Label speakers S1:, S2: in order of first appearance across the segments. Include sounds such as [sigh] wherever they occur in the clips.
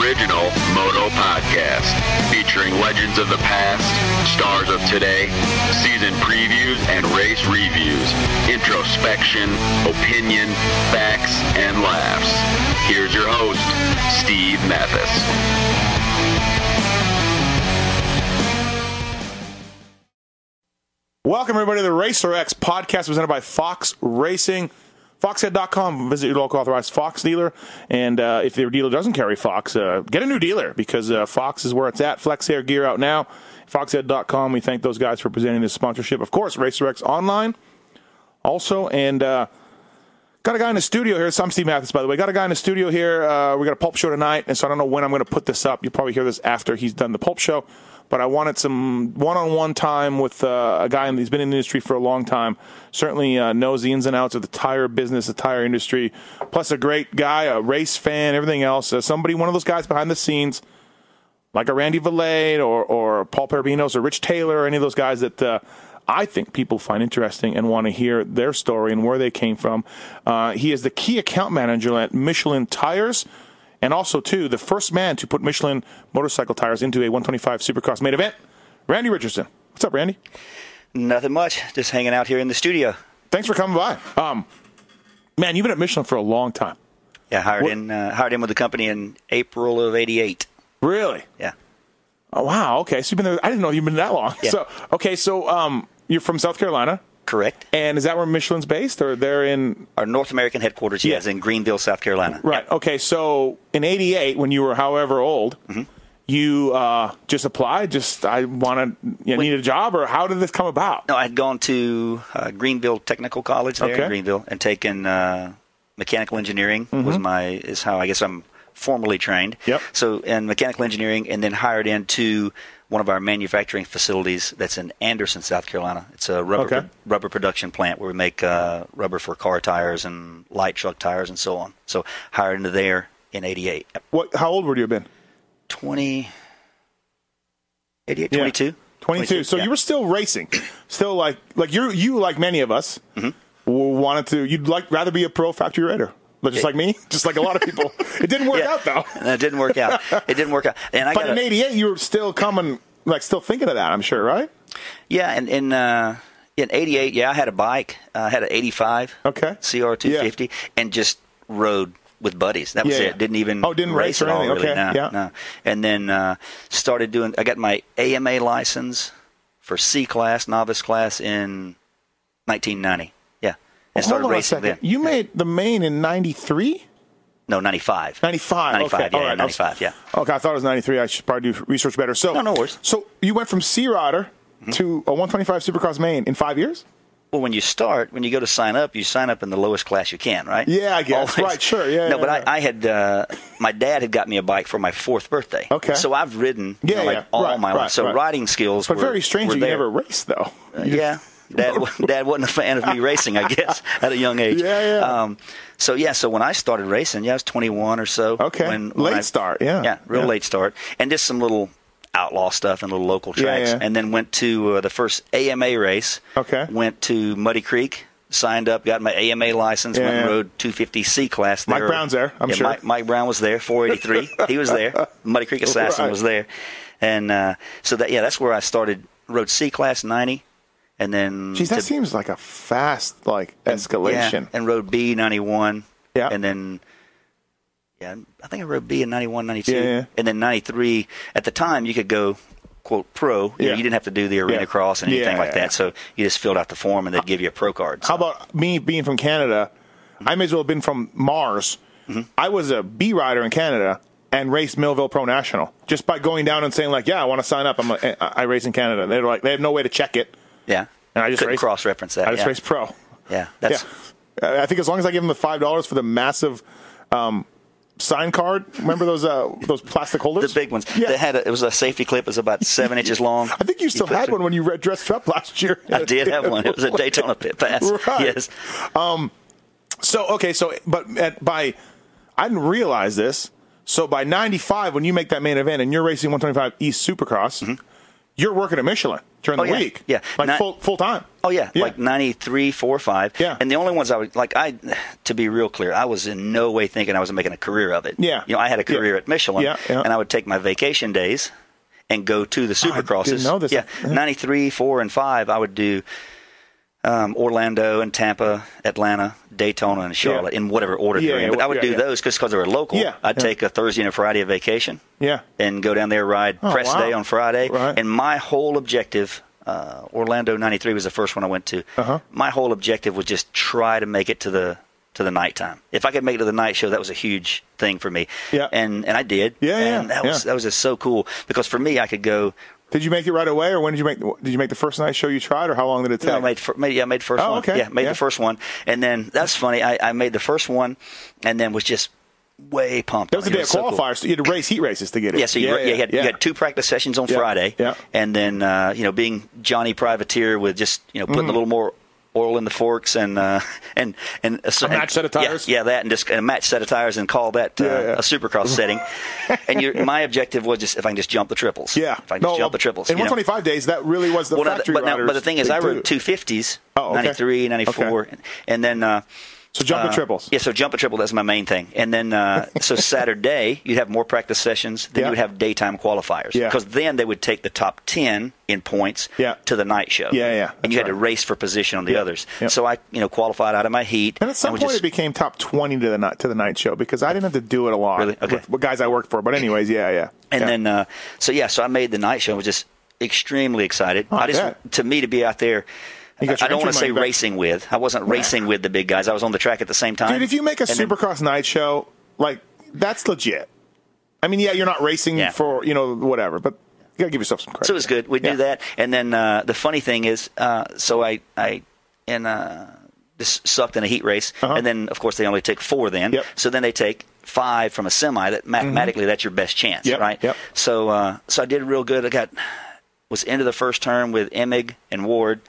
S1: Original Moto Podcast, featuring legends of the past, stars of today, season previews and race reviews, introspection, opinion, facts, and laughs. Here's your host, Steve Matthes.
S2: Welcome, everybody, to the Racer X podcast presented by Fox Racing. Foxhead.com. Visit your local authorized Fox dealer. And uh, if your dealer doesn't carry Fox, uh, get a new dealer because uh, Fox is where it's at. Flex Air gear out now. Foxhead.com. We thank those guys for presenting this sponsorship. Of course, RacerX online also. And uh, got a guy in the studio here. So I'm Steve Matthes, by the way. Got a guy in the studio here. Uh, we got a pulp show tonight. And so I don't know when I'm going to put this up. You'll probably hear this after he's done the pulp show but I wanted some one-on-one time with uh, a guy who's been in the industry for a long time. Certainly uh, knows the ins and outs of the tire business, the tire industry. Plus, a great guy, a race fan, everything else. Uh, somebody, one of those guys behind the scenes, like a Randy Valade or or Paul Perebijnos or Rich Taylor, or any of those guys that. Uh, I think people find interesting and want to hear their story and where they came from. Uh, he is the key account manager at Michelin Tires and also too the first man to put Michelin motorcycle tires into a 125 Supercross main event. Randy Richardson, what's up, Randy?
S3: Nothing much. Just hanging out here in the studio.
S2: Thanks for coming by. Um, man, you've been at Michelin for a long time.
S3: Yeah, hired
S2: What-
S3: in uh, hired in with the company in April of '88.
S2: Really?
S3: Yeah,
S2: Oh, wow. Okay, so you've been there. I didn't know you've been that long.
S3: Yeah. [laughs]
S2: So okay, so um, you're from South Carolina,
S3: correct.
S2: and is that where Michelin's based, or they're in?
S3: Our North American headquarters
S2: Yeah.
S3: yeah. in Greenville, South Carolina.
S2: Right. Okay. So in '88, when you were however old.
S3: Mm-hmm.
S2: You uh, just applied. Just I want to you need a job, or how did this come about?
S3: No, I had gone to uh, Greenville Technical College there
S2: Okay.
S3: in Greenville and taken uh, mechanical engineering. Was my is how I guess I'm formally trained.
S2: Mm-hmm. Yep.
S3: So in mechanical engineering, and then hired into one of our manufacturing facilities that's in Anderson, South Carolina. It's a rubber
S2: Okay.
S3: rubber production plant where we make uh, rubber for car tires and light truck tires and so on. So hired into there in '88.
S2: What? How old would you been?
S3: 20, 88,
S2: Yeah.
S3: 22.
S2: 22. So
S3: yeah.
S2: you were still racing, [clears throat] still like like you you like many of us
S3: Mm-hmm.
S2: wanted to. You'd like rather be a pro factory rider, but just like me, [laughs] just like a lot of people. It didn't work
S3: Yeah.
S2: out though. [laughs]
S3: It didn't work out. It didn't work out. And I
S2: But
S3: got
S2: in '88, you were still coming, like still thinking of that. I'm sure, right?
S3: Yeah, and in uh, in '88, yeah, I had a bike. Uh, I had an '85
S2: Okay.
S3: CR250, and just rode with buddies. That was
S2: Yeah,
S3: it.
S2: yeah.
S3: Didn't even
S2: Oh, didn't race or
S3: at all,
S2: anything.
S3: really.
S2: Okay,
S3: No,
S2: yeah.
S3: no. And then uh, started doing. I got my AMA license for C class, novice class in 1990. And started
S2: on a
S3: racing
S2: second.
S3: then.
S2: You made the main in '93.
S3: No, 95.
S2: 95.
S3: 95,
S2: okay.
S3: yeah,
S2: All right. I was-
S3: 95, yeah.
S2: Okay, I thought it was 93. I should probably do research better. So,
S3: No, no worries.
S2: So you went from Sea Rider
S3: Mm-hmm.
S2: to a 125 Supercross main in five years?
S3: Well, when you start, when you go to sign up, you sign up in the lowest class you can, right?
S2: Yeah, I guess. Right, sure, yeah,
S3: No,
S2: yeah,
S3: but
S2: yeah.
S3: I, I had, uh, my dad had got me a bike for my fourth birthday.
S2: Okay.
S3: So I've ridden, you
S2: Yeah,
S3: know, like all
S2: Right,
S3: my
S2: right,
S3: life. So
S2: right.
S3: riding skills
S2: But
S3: were
S2: very strange you
S3: there.
S2: never raced, though.
S3: Uh, yeah. Dad, [laughs] Dad wasn't a fan of me racing, I guess, [laughs] at a young age.
S2: Yeah, yeah.
S3: Um, so yeah, so when I started racing, yeah, I was 21 or so.
S2: Okay.
S3: When, when
S2: Late
S3: I-
S2: start, yeah.
S3: Yeah, real
S2: Yeah.
S3: late start, and just some little outlaw stuff and little local tracks,
S2: yeah.
S3: and then went to uh, the first AMA race.
S2: Okay.
S3: Went to Muddy Creek. Signed up, got my AMA license,
S2: Yeah,
S3: went and rode 250C class.
S2: Mike. Brown's there, I'm
S3: Yeah,
S2: sure.
S3: Mike, Mike Brown was there, 483. [laughs] he was there. Muddy Creek Assassin
S2: Right.
S3: was there, and uh, so that yeah, that's where I started. Rode C class 90, and then
S2: Geez, that
S3: to-
S2: seems like a fast like escalation.
S3: yeah, and rode B 91.
S2: Yeah.
S3: And then, yeah, I think I rode B in 91, 92.
S2: Yeah, yeah.
S3: And then 93. At the time, you could go, quote, pro. You, know,
S2: Yeah.
S3: you didn't have to do the arena cross and anything like that. So you just filled out the form and they'd give you a pro card.
S2: How about me being from Canada? I may as well have been from Mars.
S3: Mm-hmm.
S2: I was a B rider in Canada and raced Millville Pro National just by going down and saying like, "Yeah, I want to sign up. I'm a, I race in Canada." They're like, they have no way to check it,
S3: Yeah.
S2: and I just
S3: Couldn't
S2: raced
S3: cross reference that.
S2: I just
S3: yeah.
S2: raced pro.
S3: Yeah. That's,
S2: yeah, I think as long as I give them the five dollars for the massive um, sign card. Remember those uh, those plastic holders?
S3: The big ones.
S2: Yeah.
S3: They had a, it was a safety clip. It was about seven inches long.
S2: I think you still
S3: put
S2: had one when you re- dressed up last year.
S3: I did have one. It was a [laughs] Daytona pit pass.
S2: Right.
S3: Yes.
S2: So okay, so but at, by I didn't realize this. So by '95, when you make that main event and you're racing 125 East Supercross, you're working at Michelin during.
S3: Oh,
S2: the
S3: yeah.
S2: week.
S3: Yeah.
S2: like
S3: Not-
S2: full full time.
S3: Oh yeah,
S2: Yeah.
S3: like ninety three, four, five.
S2: Yeah.
S3: And the only ones I would like, I to be real clear, I was in no way thinking I was making a career of it.
S2: Yeah.
S3: You know, I had a
S2: Yeah.
S3: career at Michelin,
S2: Yeah, yeah.
S3: and I would take my vacation days and go to the oh, Supercrosses.
S2: didn't know this.
S3: Yeah, uh-huh.
S2: Yeah.
S3: ninety three, four, and five. I would do. Um, Orlando and Tampa, Atlanta, Daytona, and Charlotte in whatever order
S2: Yeah,
S3: they're in. But I would
S2: yeah,
S3: do
S2: yeah.
S3: those because they were local.
S2: Yeah,
S3: I'd
S2: yeah.
S3: take a Thursday and a Friday of vacation
S2: Yeah.
S3: and go down there ride
S2: Oh,
S3: press
S2: wow.
S3: day on Friday.
S2: Right.
S3: And my whole objective, uh, Orlando '93 was the first one I went to.
S2: Uh-huh.
S3: My whole objective was just try to make it to the to the nighttime. If I could make it to the night show, that was a huge thing for me.
S2: Yeah.
S3: And and I did.
S2: Yeah, yeah,
S3: And that was
S2: yeah.
S3: that was just so cool because for me, I could go.
S2: Did you make it right away, or when did you make? Did you make the first night show you tried, or how long did it take?
S3: No, I made, made yeah, I made first
S2: Oh,
S3: one.
S2: okay.
S3: Yeah, made
S2: Yeah.
S3: the first one, and then that's funny. I, I made the first one, and then was just way pumped.
S2: that was the day of
S3: so cool.
S2: So you had to race heat races to get it.
S3: Yeah, so you, you, had, you had two practice sessions on
S2: Yeah,
S3: Friday,
S2: yeah.
S3: and then uh, you know being Johnny Privateer with just you know putting
S2: Mm-hmm.
S3: a little more oil in the forks and uh, and and a,
S2: A match set of tires?
S3: Yeah, yeah, that and just a match set of tires and call that uh,
S2: Yeah, yeah.
S3: a supercross setting. [laughs] And your, my objective was just if I can just jump the triples.
S2: Yeah,
S3: if I can just jump the triples.
S2: In
S3: you know.
S2: 125 days, that really was the
S3: Well, no,
S2: factory
S3: but, now, but the thing is, I rode 250s,
S2: Oh, okay.
S3: 93, 94,
S2: Okay.
S3: and then. Uh,
S2: So jump
S3: uh,
S2: triples.
S3: Yeah, so jump a triple, that's my main thing. And then, uh, so [laughs] Saturday, you'd have more practice sessions, then
S2: Yeah.
S3: you would have daytime qualifiers.
S2: Yeah.
S3: Because then they would take the top 10 in points
S2: Yeah.
S3: to the night show.
S2: Yeah, yeah,
S3: And you
S2: that's
S3: had to race for position on the
S2: Yeah.
S3: others.
S2: Yeah.
S3: So I, you know, qualified out of my heat.
S2: And at some
S3: was
S2: point,
S3: just-
S2: it became top 20 to the night to the night show because I didn't have to do it a lot
S3: Really? Okay.
S2: with, guys I worked for. But anyways, yeah, yeah.
S3: And
S2: Yeah.
S3: then, uh, so yeah, so I made the night show. I was just extremely excited.
S2: Oh, I
S3: just, to me, to be out there, I don't want to say
S2: back.
S3: racing with. I wasn't racing with the big guys. I was on the track at the same time.
S2: dude, if you make a
S3: And then-
S2: Supercross night show, like that's legit. I mean, yeah, you're not racing
S3: Yeah.
S2: for you know whatever, but you gotta give yourself some credit.
S3: So it was good. We
S2: Yeah.
S3: do that, and then uh, the funny thing is, uh, so I I and uh, just sucked in a heat race,
S2: Uh-huh.
S3: and then of course they only take four then.
S2: Yep.
S3: So then they take five from a semi. That mathematically that's your best chance,
S2: Mm-hmm. Yep,
S3: right?
S2: yep.
S3: So uh, so I did real good. I got was into the first term with Emig and Ward.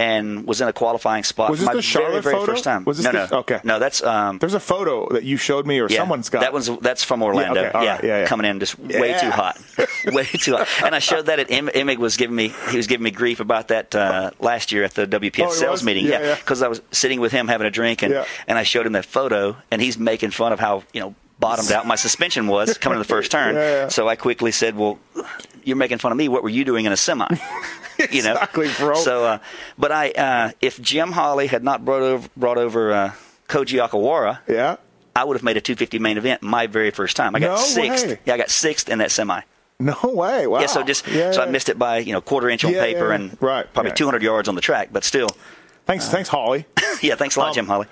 S3: And was in a qualifying spot.
S2: Was this
S3: my
S2: the Charlotte
S3: very, very
S2: photo?
S3: first time.
S2: Was this
S3: no,
S2: the-
S3: no,
S2: okay.
S3: No, that's um,
S2: There's a photo that you showed me, or
S3: yeah,
S2: someone's got.
S3: that one's that's from Orlando.
S2: okay,
S3: yeah,
S2: right, yeah, yeah.
S3: coming in just way too hot, [laughs] way too hot. And I showed that at Em- Emig was giving me he was giving me grief about that uh, last year at the WPS
S2: Oh,
S3: sales
S2: was?
S3: meeting.
S2: Yeah, yeah.
S3: because I was sitting with him having a drink and
S2: Yeah.
S3: and I showed him that photo and he's making fun of how you know bottomed out my suspension was coming to the first turn. [laughs]
S2: Yeah.
S3: So I quickly said, "Well, you're making fun of me. What were you doing in a semi?" [laughs] you know
S2: Exactly, bro.
S3: So, uh, but I uh, if Jim Holly had not brought over brought over uh, Koji Akawara.
S2: yeah.
S3: I would have made a 250 main event my very first time. I got
S2: No
S3: sixth.
S2: way.
S3: Yeah, I got sixth in that semi.
S2: No way. Wow.
S3: Yeah, so just
S2: Yeah,
S3: so I missed it by you know quarter inch on
S2: Yeah,
S3: paper and
S2: right,
S3: probably
S2: right.
S3: 200 yards on the track, but still,
S2: Thanks, thanks, Holly. [laughs]
S3: yeah. Thanks a lot,
S2: Um,
S3: Jim Holly.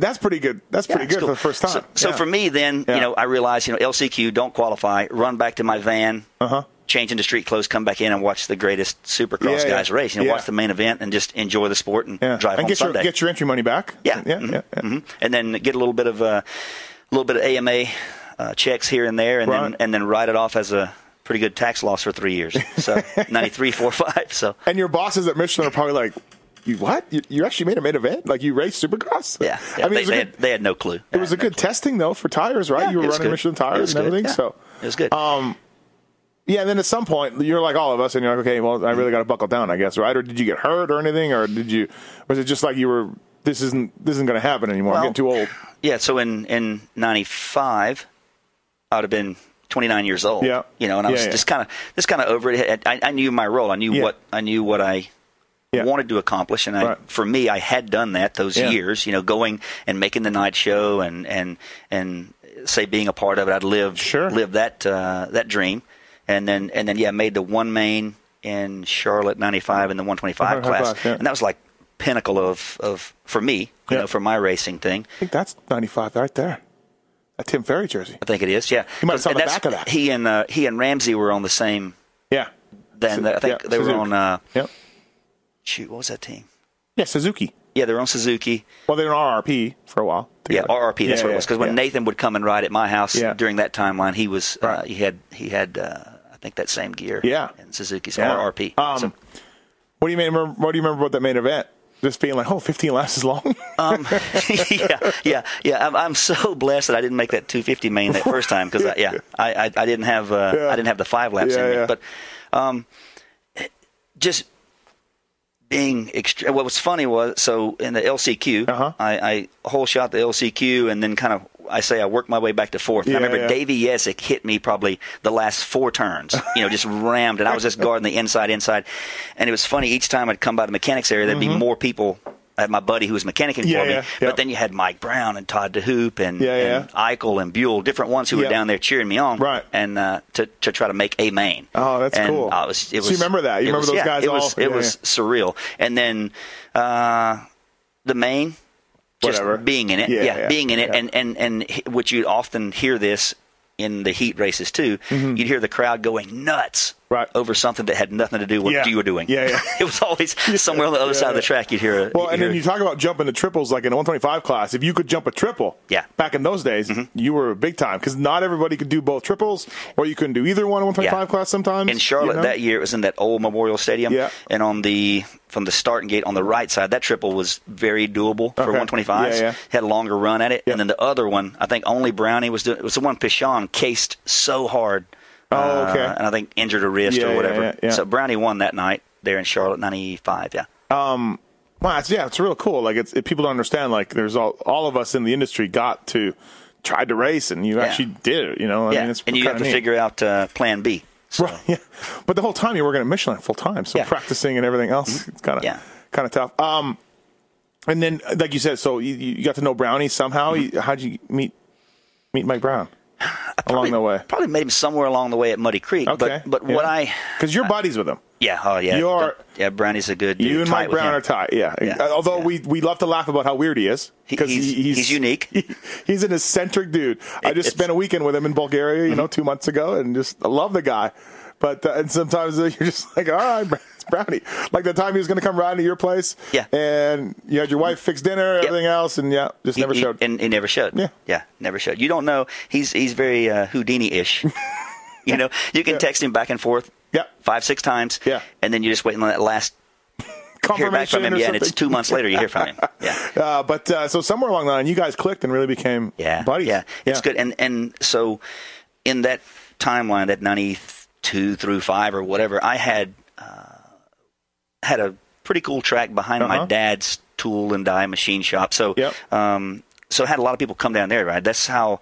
S2: That's pretty good. That's pretty
S3: Yeah,
S2: good
S3: cool.
S2: for the first time.
S3: So, so
S2: Yeah.
S3: for me, then
S2: Yeah.
S3: you know I realized you know LCQ don't qualify. Run back to my van.
S2: Uh-huh.
S3: Change into street clothes, come back in and watch the greatest Supercross guys race. You know, watch the main event and just enjoy the sport and drive
S2: and
S3: home
S2: get your get your entry money back.
S3: Yeah,
S2: yeah,
S3: mhm,
S2: yeah.
S3: mhm. and then get a little bit of a little bit of AMA uh, checks here and there, and
S2: Right.
S3: then and then write it off as a pretty good tax loss for three years. So [laughs] ninety three, four, five. So
S2: And your bosses at Michelin are probably like, "You what? You, you actually made a main event? Like you raced Supercross?
S3: yeah, yeah
S2: I mean,
S3: they,
S2: it was, a
S3: they,
S2: good,
S3: had, they had no clue.
S2: it was a good testing though for tires, right?
S3: Yeah,
S2: you were running
S3: good.
S2: Michelin tires and everything.
S3: yeah.
S2: So
S3: it was good.
S2: Um, yeah. And then at some point, you're like all of us, and you're like, okay, well, I really got to buckle down, I guess, right? Or did you get hurt or anything, or did you? Was it just like you were? This isn't this isn't going to happen anymore. I'm getting too old.
S3: yeah, so in in ninety five, I would have been. 29 years old.
S2: Yeah.
S3: You know, and I was just kind of just kind of over it. I, I knew my role. I knew what I knew what I
S2: Yeah.
S3: wanted to accomplish, and I,
S2: Right.
S3: for me, I had done that those
S2: Yeah.
S3: years. You know, going and making the night show, and and and say being a part of it. I'd lived
S2: Sure.
S3: lived that uh, that dream, and then and then yeah, made the one main in Charlotte '95 in the 125 class,
S2: 125, yeah.
S3: and that was like pinnacle of of for me, you know, for my racing thing.
S2: I think that's 95 right there. A Tim Ferry jersey.
S3: I think it is. Yeah,
S2: You might have saw the back of that.
S3: He and uh, he and Ramsey were on the same.
S2: Yeah.
S3: Then
S2: Su-
S3: I think
S2: yeah,
S3: they were on. Uh,
S2: Yep.
S3: Shoot, what was that team?
S2: Yeah, Suzuki.
S3: yeah, their on Suzuki.
S2: Well, they were on RRP for a while.
S3: Yeah,
S2: together.
S3: RRP. That's
S2: Yeah,
S3: what it was.
S2: yeah,
S3: Because when
S2: yeah.
S3: Nathan would come and ride at my house
S2: Yeah.
S3: during that timeline, he was uh, he had he had uh, I think that same gear.
S2: Yeah.
S3: and Suzuki's
S2: Yeah.
S3: RRP.
S2: Um,
S3: So-
S2: What do you mean? What do you remember about that main event? Just being like, oh, 15 laps is long. [laughs]
S3: Um, [laughs] yeah, yeah, yeah. I'm, I'm so blessed that I didn't make that 250 main that first time because yeah, I, I I didn't have uh,
S2: Yeah.
S3: I didn't have the five laps
S2: Yeah,
S3: in me. But um, just being extre- what was funny was so in the LCQ,
S2: Uh-huh.
S3: I, I whole shot the LCQ and then kind of. I say I worked my way back to fourth. And I remember
S2: yeah.
S3: Davey Yesick hit me probably the last four turns. [laughs] You know, just rammed, and I was just guarding the inside, inside. And it was funny each time I'd come by the mechanics area, there'd be more people. I had my buddy who was mechanicking
S2: Mm-hmm. Yeah,
S3: for me,
S2: yeah,
S3: but then you had Mike Brown and Todd DeHoop and, and Eichel and Buell, different ones who were down there cheering me on,
S2: Right.
S3: And uh, to to try to make a main.
S2: Oh, that's
S3: And,
S2: cool.
S3: uh, it was, it
S2: So
S3: was,
S2: you remember that? You remember
S3: was-
S2: those guys
S3: It was
S2: all-
S3: it
S2: yeah,
S3: was surreal. And then uh, the main, just
S2: Whatever.
S3: being in it,
S2: Yeah,
S3: being in it, and and and h- which you often hear this in the heat races too. You'd hear the crowd going nuts.
S2: Mm-hmm. Right.
S3: Over something that had nothing to do with
S2: Yeah.
S3: what you were doing.
S2: Yeah, yeah. [laughs]
S3: it was always [laughs] somewhere on the other side of the track. You'd hear. a-
S2: Well, and
S3: hear-
S2: then you talk about jumping the triples like in a 125 class. If you could jump a triple,
S3: Yeah. Mm-hmm.
S2: back in those days, you were big time because not everybody could do both triples, or you couldn't do either one in 125
S3: Yeah.
S2: class sometimes.
S3: in Charlotte
S2: you know?
S3: that year it was in that old Memorial Stadium.
S2: Yeah.
S3: And on the from the starting gate on the right side, that triple was very doable for
S2: Okay.
S3: 125s.
S2: Yeah, yeah.
S3: Had a longer run at it,
S2: Yeah.
S3: and then the other one, I think only Brownie was doing. It was the one Pichon cased so hard.
S2: Oh, okay.
S3: uh, and I think injured a wrist
S2: Yeah,
S3: or whatever.
S2: yeah, yeah.
S3: So Brownie won that night there in Charlotte, 95. Yeah. Um.
S2: Wow, it's, yeah, it's real cool. Like it's it, people don't understand. Like there's all all of us in the industry got to tried to race, and you actually did it. You know, I
S3: yeah.
S2: mean, it's
S3: and you have to
S2: neat.
S3: figure out uh, Plan B. So,
S2: Right, [laughs] yeah. But the whole time you're working at Michelin full time, so.
S3: Mm-hmm.
S2: practicing and everything else, it's kind of
S3: Yeah.
S2: kind of tough. Um, and then like you said, so you, you got to know Brownie somehow.
S3: Mm-hmm.
S2: How'd you meet meet Mike Brown along the way?
S3: Probably met him somewhere along the way at Muddy Creek.
S2: Okay,
S3: But, but what I.
S2: because you're buddies with him.
S3: Yeah, oh, yeah.
S2: You're-
S3: yeah, Brownie's a good dude.
S2: You and Mike Brown are tight. Yeah.
S3: Yeah.
S2: Uh, Although
S3: Yeah.
S2: we we love to laugh about how weird he is because
S3: he's- he's unique.
S2: he- [laughs] he's an eccentric dude. I just
S3: it's-
S2: spent a weekend with him in Bulgaria, you know, two months ago, and just I love the guy. But uh, and sometimes uh, you're just like, all right, Brownie. Like the time he was going to come riding to your place,
S3: Yeah.
S2: and you had your wife fix dinner, everything else, and yeah, just
S3: He-
S2: never
S3: he-
S2: showed.
S3: and he never showed.
S2: Yeah.
S3: yeah, never showed. You don't know. He's he's very uh, Houdini-ish. [laughs] you know, you can
S2: Yeah.
S3: text him back and forth.
S2: Yeah.
S3: five six times.
S2: Yeah.
S3: and then you're just waiting on that last hear back
S2: Confirmation
S3: from him. Yeah, and it's two months later you hear from him. [laughs] Yeah,
S2: Uh, but uh, so somewhere along the line, you guys clicked and really became
S3: yeah,
S2: buddies.
S3: Yeah, it's good. And and so in that timeline, that ninety two through five or whatever, I had had a pretty cool track behind
S2: Uh-huh.
S3: my dad's tool and die machine shop. So
S2: Yep.
S3: um, so I had a lot of people come down there. Right, that's how.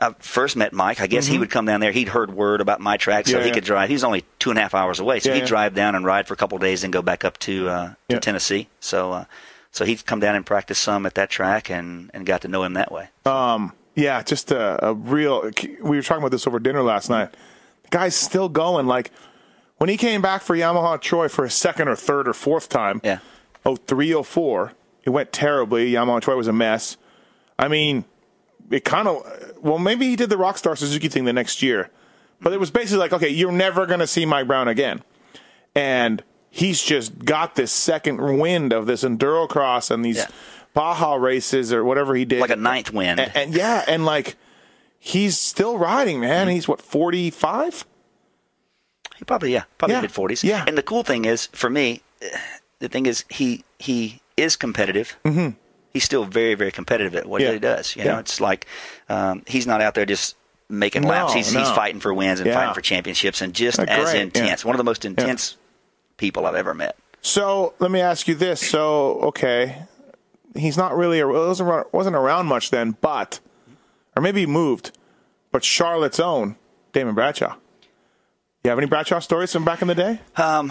S3: I first met Mike. I guess he would come down there. He'd heard word about my track, so
S2: Mm-hmm. Yeah,
S3: he
S2: yeah.
S3: could drive. He was only two and a half hours away, so
S2: Yeah,
S3: he'd drive down and ride for a couple of days, and go back up to uh, to. Tennessee. So uh, so he'd come down and practice some at that track, and and got to know him that way.
S2: Yeah, just a, a real. We were talking about this over dinner last night. The guy's still going. Like when he came back for Yamaha Troy for a second or third or fourth time.
S3: Yeah.
S2: Oh three oh four. It went terribly. Yamaha Troy was a mess. I mean, it kind of. Well, maybe he did the Rockstar Suzuki thing the next year, but it was basically like, okay, you're never going to see Mike Brown again, and he's just got this second wind of this enduro cross and these
S3: Yeah.
S2: Baja races or whatever he did
S3: Like a ninth wind.
S2: and, and yeah, and like he's still riding, man. Mm-hmm. He's what forty five.
S3: He probably yeah, probably
S2: Yeah,
S3: mid forties.
S2: yeah.
S3: And the cool thing is, for me, the thing is he he is competitive. Mm-hmm. He's still very very competitive at what
S2: Yeah.
S3: he does. You
S2: Yeah.
S3: know, it's like um, he's not out there just making
S2: No,
S3: laps. He's he's fighting for wins and fighting for championships and just
S2: Uh,
S3: as intense. One of the most intense people I've ever met.
S2: So let me ask you this: So okay, he's not really wasn't wasn't around much then, but or maybe he moved, but Charlotte's own Damon Bradshaw. You have any Bradshaw stories from back in the day?
S3: Um,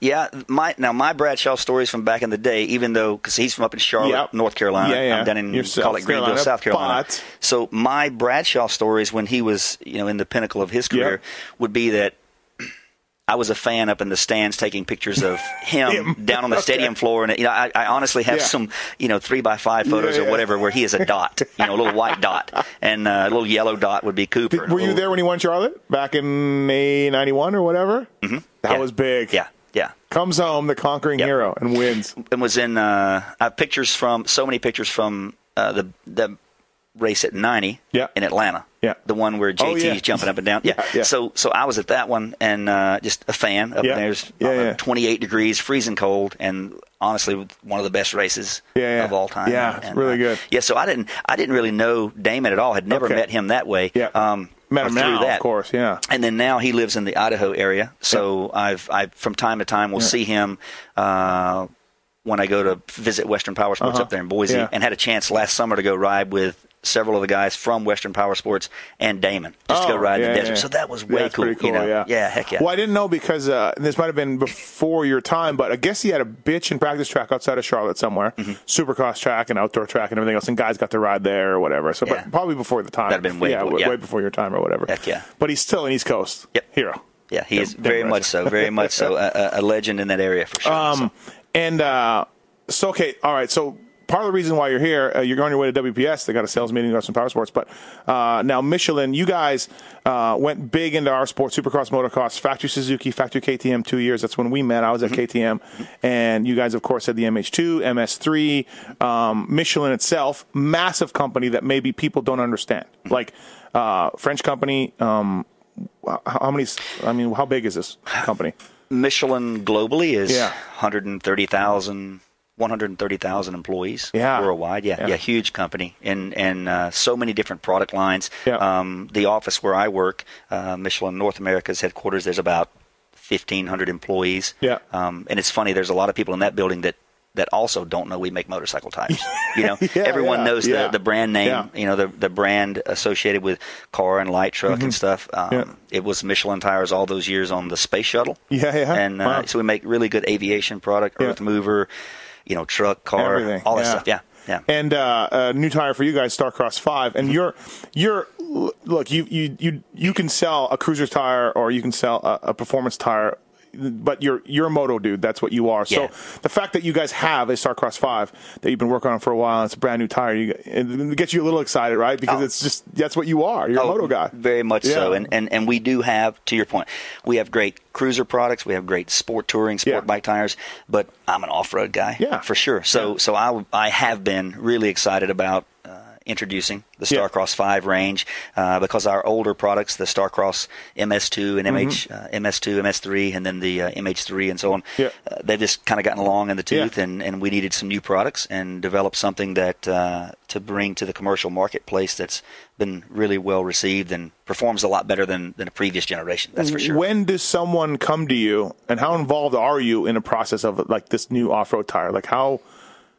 S3: yeah, my now my Bradshaw stories from back in the day, even though because he's from up in Charlotte,
S2: Yep.
S3: North Carolina,
S2: Yeah, yeah.
S3: I'm down in
S2: You're
S3: call it Greenville,
S2: Carolina,
S3: South Carolina.
S2: but-
S3: So my Bradshaw stories when he was you know in the pinnacle of his career
S2: Yep.
S3: would be that. I was a fan up in the stands taking pictures of [laughs] him,
S2: Him.
S3: down on the
S2: Okay.
S3: stadium floor, and you know I, I honestly have
S2: Yeah.
S3: some you know three by five photos
S2: Yeah,
S3: or whatever where he is a dot, you know a little white dot, [laughs] and uh, a little yellow dot would be Cooper. a
S2: Were you there when he won Charlotte back in May '91 or whatever? Mm-hmm. That was big.
S3: Yeah, yeah.
S2: comes home, the conquering
S3: Yep.
S2: hero, and wins. [laughs]
S3: and was in. Uh, I have pictures from so many pictures from uh, the the race at 90
S2: Yeah.
S3: in Atlanta.
S2: Yeah.
S3: the one where
S2: Oh,
S3: JT's
S2: yeah.
S3: jumping up and down. [laughs] Yeah.
S2: Yeah.
S3: So so I was at that one and uh, just a fan. Up
S2: Yeah.
S3: there's
S2: Yeah,
S3: uh,
S2: yeah.
S3: 28 degrees, freezing cold, and honestly one of the best races of all time.
S2: Yeah,
S3: And,
S2: really
S3: uh,
S2: good.
S3: Yeah, so I didn't I didn't really know Damon at all. Had never
S2: Okay.
S3: met him that way.
S2: Yeah.
S3: Um,
S2: Met him now,
S3: that.
S2: of course. Yeah.
S3: And then now he lives in the Idaho area, so I've I from time to time will see him uh, when I go to visit Western Power Sports
S2: Uh-huh.
S3: up there in Boise, and had a chance last summer to go ride with several of the guys from Western Power Sports and Damon just to go
S2: Oh,
S3: ride in the desert.
S2: yeah.
S3: So that was
S2: Yeah,
S3: way
S2: that's
S3: cool.
S2: cool,
S3: you know?
S2: yeah.
S3: heck yeah.
S2: Well, I didn't know because uh, this might have been before your time, but I guess he had a bitch and practice track outside of Charlotte somewhere,
S3: Mm-hmm.
S2: supercross track and outdoor track and everything else, and guys got to ride there or whatever. So,
S3: Yeah.
S2: but probably before the time.
S3: That'd have been way
S2: yeah,
S3: before- yeah.
S2: way before your time or whatever.
S3: Heck yeah.
S2: But he's still an East Coast
S3: Yep.
S2: hero.
S3: Yeah, he is very much so, very much so, [laughs] a, a- a legend in that area for sure.
S2: Um, and uh, so okay, all right. So part of the reason why you're here, uh, you're on your way to WPS. They got a sales meeting, got some power sports. But uh, now Michelin, you guys uh, went big into our sport, Supercross, motocross, factory Suzuki, factory KTM. Two years. That's when we met. I was at KTM, and you guys, of course, had the MH2, MS3, um, Michelin itself, massive company that maybe people don't understand, like uh, French company. Um, how, how many? I mean, how big is this company?
S3: Michelin globally is
S2: Yeah.
S3: 130,000 130,000 employees
S2: Yeah.
S3: worldwide. Yeah,
S2: Yeah.
S3: yeah, huge company and and uh, so many different product lines.
S2: Yeah.
S3: Um, the office where I work, uh, Michelin North America's headquarters, there's about 1,500 employees.
S2: Yeah.
S3: Um, and it's funny, there's a lot of people in that building that that also don't know we make motorcycle tires. [laughs] You know,
S2: Yeah,
S3: everyone
S2: yeah,
S3: knows
S2: yeah.
S3: the, the brand name, you know, the the brand associated with car and light truck and stuff. Um,
S2: Mm-hmm.
S3: It was Michelin tires all those years on the space shuttle.
S2: Yeah, yeah.
S3: And uh,
S2: Wow.
S3: so we make really good aviation product, earth mover, you know, truck, car,
S2: Everything,
S3: all that
S2: yeah.
S3: stuff. Yeah, yeah.
S2: and uh, a new tire for you guys, Starcross Five. And you're you're look you you you you can sell a cruiser's tire or you can sell a, a performance tire. But you're you're a moto dude. That's what you are. So the fact that you guys have a Starcross Five that you've been working on for a while, and it's a brand new tire. You, it gets you a little excited, right? Because
S3: Oh.
S2: it's just that's what you are. You're a oh, moto guy.
S3: Very much so. And, and and we do have, to your point, we have great cruiser products. We have great sport touring, sport
S2: Yeah.
S3: bike tires. But I'm an off road guy.
S2: Yeah.
S3: For sure. So
S2: Yeah.
S3: so I I have been really excited about. Introducing the. Starcross 5 range uh, because our older products, the Starcross MS2 and MH,
S2: Mm-hmm.
S3: uh, MS2, MS3, and then the uh, MH3 and so on,
S2: Yeah.
S3: uh, they've just kind of gotten along in the tooth, and, and we needed some new products and develop something that uh, to bring to the commercial marketplace that's been really well received and performs a lot better than, than a previous generation. That's for sure.
S2: When does someone come to you, and how involved are you in the process of like this new off-road tire? Like how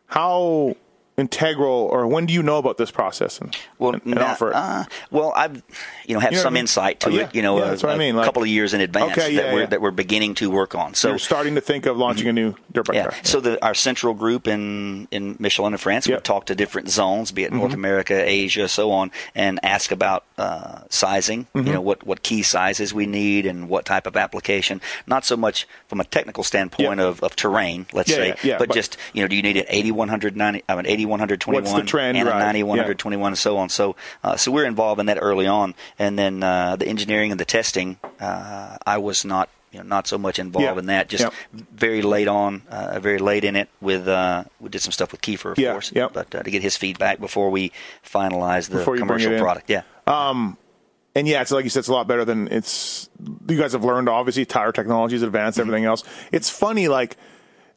S2: how integral, or when do you know about this process and,
S3: well,
S2: and, and
S3: now-
S2: offer it?
S3: uh, well, I've you know have
S2: You know
S3: some
S2: I mean?
S3: insight to
S2: Oh, yeah.
S3: it. You know,
S2: Yeah,
S3: a,
S2: I mean, like-
S3: couple of years in advance
S2: Okay,
S3: that
S2: yeah,
S3: we're that we're beginning to work on. So
S2: You're starting to think of launching a new dirt bike
S3: Yeah.
S2: tire.
S3: So the, our central group in, in Michelin and France
S2: Yep.
S3: would talk to different zones, be it
S2: Mm-hmm.
S3: North America, Asia, so on, and ask about uh, sizing.
S2: Mm-hmm.
S3: You know what what key sizes we need and what type of application. Not so much from a technical standpoint of, of terrain, let's say, but,
S2: but-
S3: just you know, do you need an 8190, I mean 8121
S2: What's the trend,
S3: and a
S2: right,
S3: 9121 and so on. So uh, so we're involved in that early on, and then uh, the engineering and the testing. Uh, I was not. You know, not so much involved
S2: Yeah.
S3: in that. Just
S2: Yep.
S3: very late on, uh, very late in it. With uh, we did some stuff with Kiefer, of
S2: Yeah,
S3: course, but uh, to get his feedback before we finalize the
S2: Before you bring
S3: commercial product. Yeah,
S2: and yeah, it's like you said, it's a lot better than it's. You guys have learned, obviously, tire technology is advanced,
S3: Mm-hmm.
S2: everything else. It's funny, like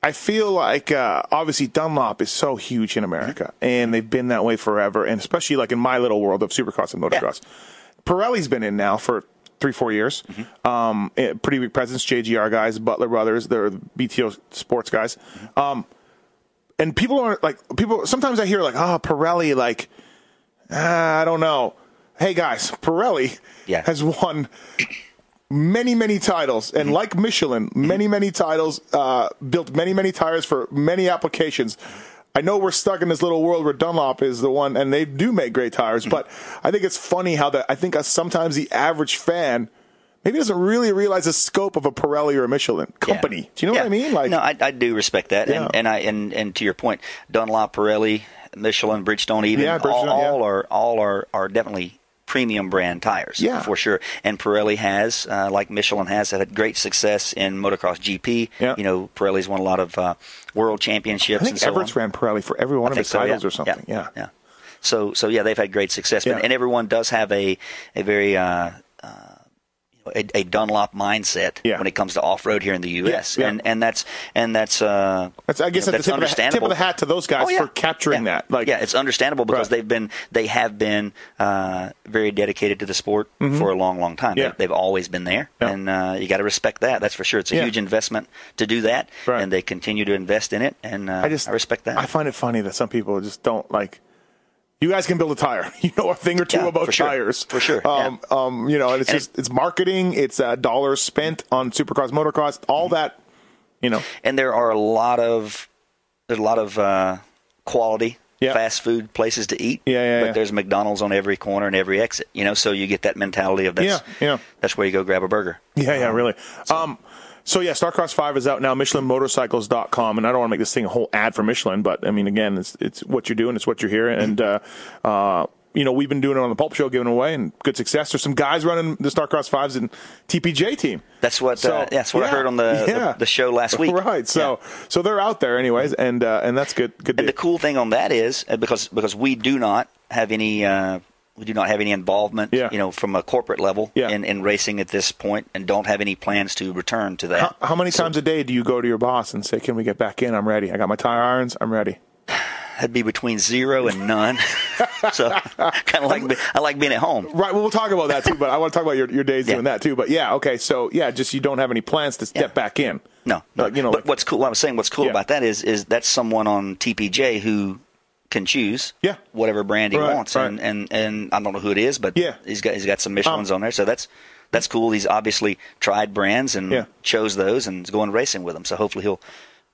S2: I feel like uh, obviously Dunlop is so huge in America,
S3: Mm-hmm.
S2: and they've been that way forever, and especially like in my little world of supercross and motocross. Pirelli's been in now for three, four years.
S3: Mm-hmm.
S2: Um, eh, pretty big presence. JGR guys, Butler Brothers, they're BTO sports guys.
S3: Mm-hmm.
S2: Um, and people aren't like people. Sometimes I hear like, oh, Pirelli, like ah, I don't know. Hey guys, Pirelli
S3: Yeah.
S2: has won many, many titles, and like Michelin, many, many titles, uh, built many, many tires for many applications. I know we're stuck in this little world where Dunlop is the one, and they do make great tires. But I think it's funny how that I think uh, sometimes the average fan maybe doesn't really realize the scope of a Pirelli or a Michelin company.
S3: Yeah.
S2: Do you know
S3: Yeah.
S2: what I mean? Like,
S3: no, I, I do respect that,
S2: Yeah.
S3: and, and I and, and to your point, Dunlop, Pirelli, Michelin, Bridgestone, even all,
S2: Bridgestone, yeah.
S3: all are all are are definitely premium brand tires.
S2: Yeah.
S3: for sure. And Pirelli has, uh, like Michelin has, had great success in motocross GP.
S2: Yeah.
S3: You know, Pirelli's won a lot of uh, world championships.
S2: I think
S3: and so
S2: Everts
S3: on.
S2: ran Pirelli for every one
S3: I
S2: of his
S3: so,
S2: titles
S3: yeah.
S2: or something. Yeah.
S3: yeah. So, so yeah, they've had great success, and everyone does have a a very uh, uh, a, a Dunlop mindset
S2: Yeah.
S3: when it comes to off road here in the U.S.
S2: Yeah, yeah.
S3: and and that's and that's uh,
S2: That's, I guess
S3: you know,
S2: that's, of the, tip of the hat to those guys
S3: Oh,
S2: for capturing that. Like,
S3: yeah, it's understandable because
S2: Right.
S3: they've been they have been uh, very dedicated to the sport for a long, long time.
S2: Mm-hmm. Yeah.
S3: They, have always been there, and uh, you got to respect that. That's for sure. It's a huge investment to do that,
S2: Right.
S3: and they continue to invest in it, and uh,
S2: I just
S3: respect that.
S2: I find it funny that some people just don't like. You guys can build a tire. [laughs] You know a thing or two
S3: Yeah,
S2: about
S3: for sure.
S2: tires,
S3: For sure,
S2: Um, um, you know, and it's
S3: And
S2: just it's marketing, it's uh, dollars spent on supercross, motocross, all
S3: Mm-hmm.
S2: that. You know,
S3: and there are a lot of there's a lot of uh, quality
S2: Yeah.
S3: fast food places to eat.
S2: Yeah, yeah,
S3: But
S2: yeah.
S3: there's McDonald's on every corner and every exit. You know, so you get that mentality of that's
S2: Yeah, yeah.
S3: that's where you go grab a burger.
S2: Yeah, yeah, really. Um, so yeah, Starcross Five is out now. MichelinMotorcycles.com, and I don't want to make this thing a whole ad for Michelin, but I mean, again, it's it's what you're doing, it's what you're hearing, and uh, uh, you know, we've been doing it on the Pulp Show, giving away, and good success. There's some guys running the Starcross Fives and TPJ team.
S3: That's what
S2: So,
S3: uh, that's what I heard on the,
S2: yeah.
S3: the the show last week.
S2: right? So so they're out there, anyways, and uh, and that's good. Good.
S3: And the cool thing on that is uh, because because we do not have any uh, we do not have any involvement,
S2: Yeah.
S3: you know, from a corporate level
S2: Yeah.
S3: in, in racing at this point, and don't have any plans to return to that.
S2: How, how many times a day do you go to your boss and say, "Can we get back in? I'm ready. I got my tire irons. I'm ready."
S3: That'd be between zero and none. [laughs] so kind of like I like being at home.
S2: Right. Well, we'll talk about that too. But I want to talk about your, your days
S3: Yeah.
S2: doing that too. But yeah, okay. So yeah, just you don't have any plans to step back in.
S3: No, no.
S2: Like, you know,
S3: but
S2: like-
S3: what's cool? What I was saying, what's cool about that is is that's someone on TPJ who can choose
S2: Yeah.
S3: whatever brand he
S2: Right,
S3: wants,
S2: right.
S3: and, and and I don't know who it is, but
S2: Yeah.
S3: he's got he's got some Michelin's
S2: Um,
S3: on there, so that's that's cool. He's obviously tried brands and
S2: Yeah.
S3: chose those, and is going racing with them. So hopefully he'll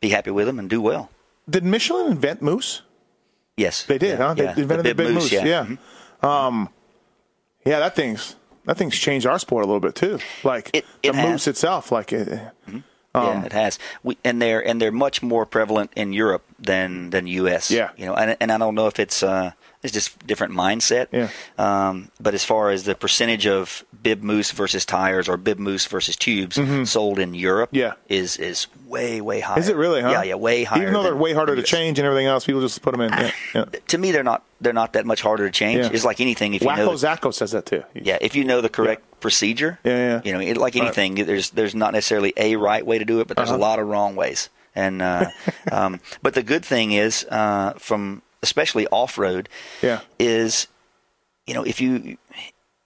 S3: be happy with them and do well.
S2: Did Michelin invent Mousse?
S3: Yes,
S2: They did,
S3: Yeah,
S2: huh? They
S3: yeah.
S2: invented the, bib mousse.
S3: yeah.
S2: Yeah.
S3: Mhm.
S2: Um, yeah, that thing's that thing's changed our sport a little bit too. Like
S3: It- it
S2: the
S3: has.
S2: mousse itself. Like it,
S3: yeah, it has. We, and they're and they're much more prevalent in Europe than than U.S.
S2: Yeah.
S3: you know, and, and I don't know if it's uh, it's just different mindset.
S2: Yeah.
S3: Um, but as far as the percentage of bib mousse versus tires or bib mousse versus tubes sold in Europe,
S2: Mm-hmm. Yeah.
S3: is is way way higher.
S2: is it really? Huh?
S3: Yeah, yeah, way higher.
S2: Even though they're way harder to change and everything else, people just put them in. Yeah. yeah.
S3: To me, they're not they're not that much harder to change. It's like anything. If you know
S2: Wacko says that too.
S3: Yeah, if you know the correct procedure,
S2: Yeah, yeah.
S3: you know, it, like anything, there's there's not necessarily a right way to do it, but there's
S2: Uh-huh.
S3: a lot of wrong ways. And uh, [laughs] um, but the good thing is, uh, from especially off road,
S2: Yeah.
S3: is you know if you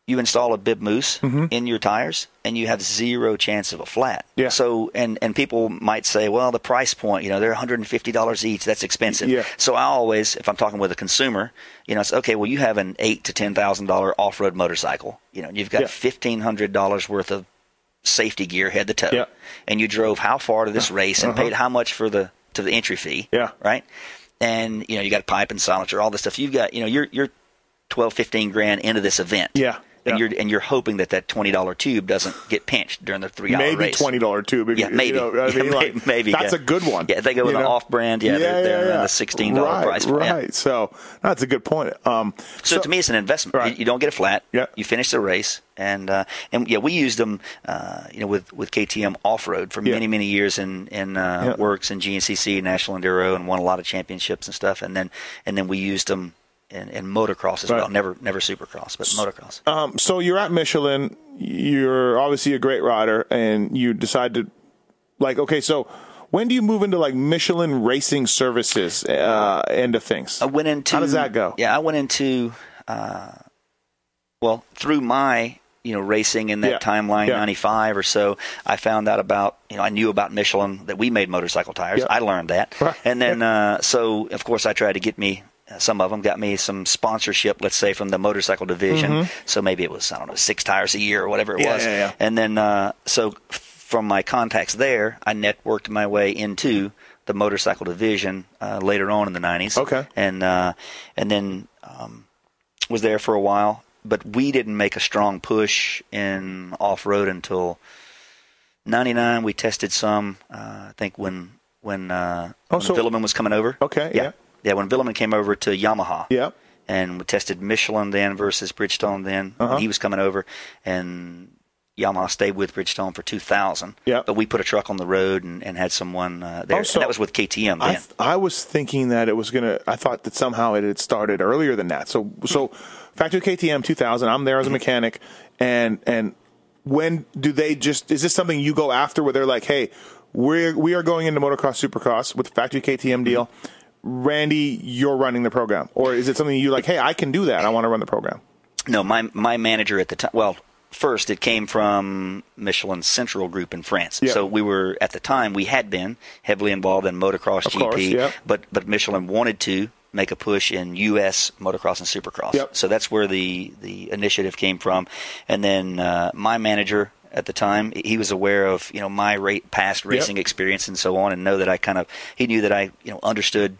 S3: you install a bib mousse
S2: Mm-hmm.
S3: in your tires and you have zero chance of a flat.
S2: Yeah.
S3: So and and people might say, well, the price point, you know, they're 150 dollars each. That's expensive.
S2: Yeah.
S3: So I always, if I'm talking with a consumer, you know, it's okay. Well, you have an eight to ten thousand dollar off road motorcycle. You know, you've got
S2: Yeah.
S3: fifteen hundred dollars worth of safety gear head to toe,
S2: Yeah.
S3: and you drove how far to this race and paid how much for the to the entry fee.
S2: Uh-huh. Yeah.
S3: Right. And you know, you got pipe and silencer, all this stuff. You've got, you know, you're you're 12, 15 grand into this event.
S2: Yeah.
S3: And
S2: Yeah.
S3: you're and you're hoping that that twenty dollar tube doesn't get pinched during the three hour
S2: Maybe twenty dollar tube.
S3: Yeah, maybe.
S2: You know, I [laughs] mean,
S3: may-
S2: like,
S3: maybe,
S2: That's
S3: yeah.
S2: a good one.
S3: Yeah, they go with an off-brand, yeah, they're- they're in the $16
S2: right,
S3: price point,
S2: Right.
S3: yeah.
S2: So that's a good point. Um,
S3: So, to me, it's an investment.
S2: Right.
S3: You, you don't get a flat.
S2: Yeah.
S3: You finish the race, and uh, and yeah, we used them, uh, you know, with with KTM off road for
S2: Yeah.
S3: many many years in in uh,
S2: Yeah.
S3: Works and GNCC National Enduro, and won a lot of championships and stuff. And then and then we used them in, in motocross as
S2: Right.
S3: well. Never never supercross, but motocross.
S2: Um, so you're at Michelin. You're obviously a great rider, and you decide to, like, okay. So when do you move into like Michelin Racing Services uh, end of things?
S3: I went into
S2: How does that go?
S3: Yeah, I went into uh, well through my you know racing in that
S2: Yeah.
S3: timeline
S2: Yeah.
S3: 95 or so i found out about you know i knew about michelin that we made motorcycle tires i learned that
S2: Right.
S3: and then uh, so of course i tried to get me some of them got me some sponsorship let's say from the motorcycle division so maybe it was i don't know six tires a year or whatever it
S2: Mm-hmm. Yeah,
S3: was
S2: yeah, yeah.
S3: and then uh, so from my contacts there i networked my way into the motorcycle division uh, later on in the 90s
S2: Okay.
S3: and uh, and then um, was there for a while. But we didn't make a strong push in off road until '99. We tested some. Uh, I think when when, uh,
S2: Oh,
S3: when
S2: so-
S3: Vuillemin was coming over.
S2: Okay, yeah.
S3: Yeah, yeah. When Vuillemin came over to Yamaha,
S2: Yeah.
S3: and we tested Michelin then versus Bridgestone then.
S2: Uh-huh.
S3: when He was coming over, and Yamaha stayed with Bridgestone for 2000.
S2: Yep.
S3: But we put a truck on the road and, and had someone uh, there.
S2: Oh, so
S3: and that was with KTM then.
S2: I, th- I was thinking that it was gonna. I thought that somehow it had started earlier than that. So so factory KTM 2000. I'm there as a
S3: Mm-hmm.
S2: mechanic, and and when do they just? Is this something you go after where they're like, hey, we're we are going into motocross supercross with the factory KTM deal. Randy, you're running the program, or is it something you like? Hey, I can do that. I want to run the program.
S3: No, my my manager at the time. Well, first it came from Michelin Central Group in France.
S2: Yeah.
S3: So we were at the time we had been heavily involved in motocross
S2: Of
S3: GP,
S2: course, yeah.
S3: but but Michelin wanted to make a push in U.S. motocross and supercross.
S2: Yep.
S3: So that's where the the initiative came from, and then uh, my manager. At the time, he was aware of you know my rate, past racing experience and so on, and know that I kind of he knew that I you know understood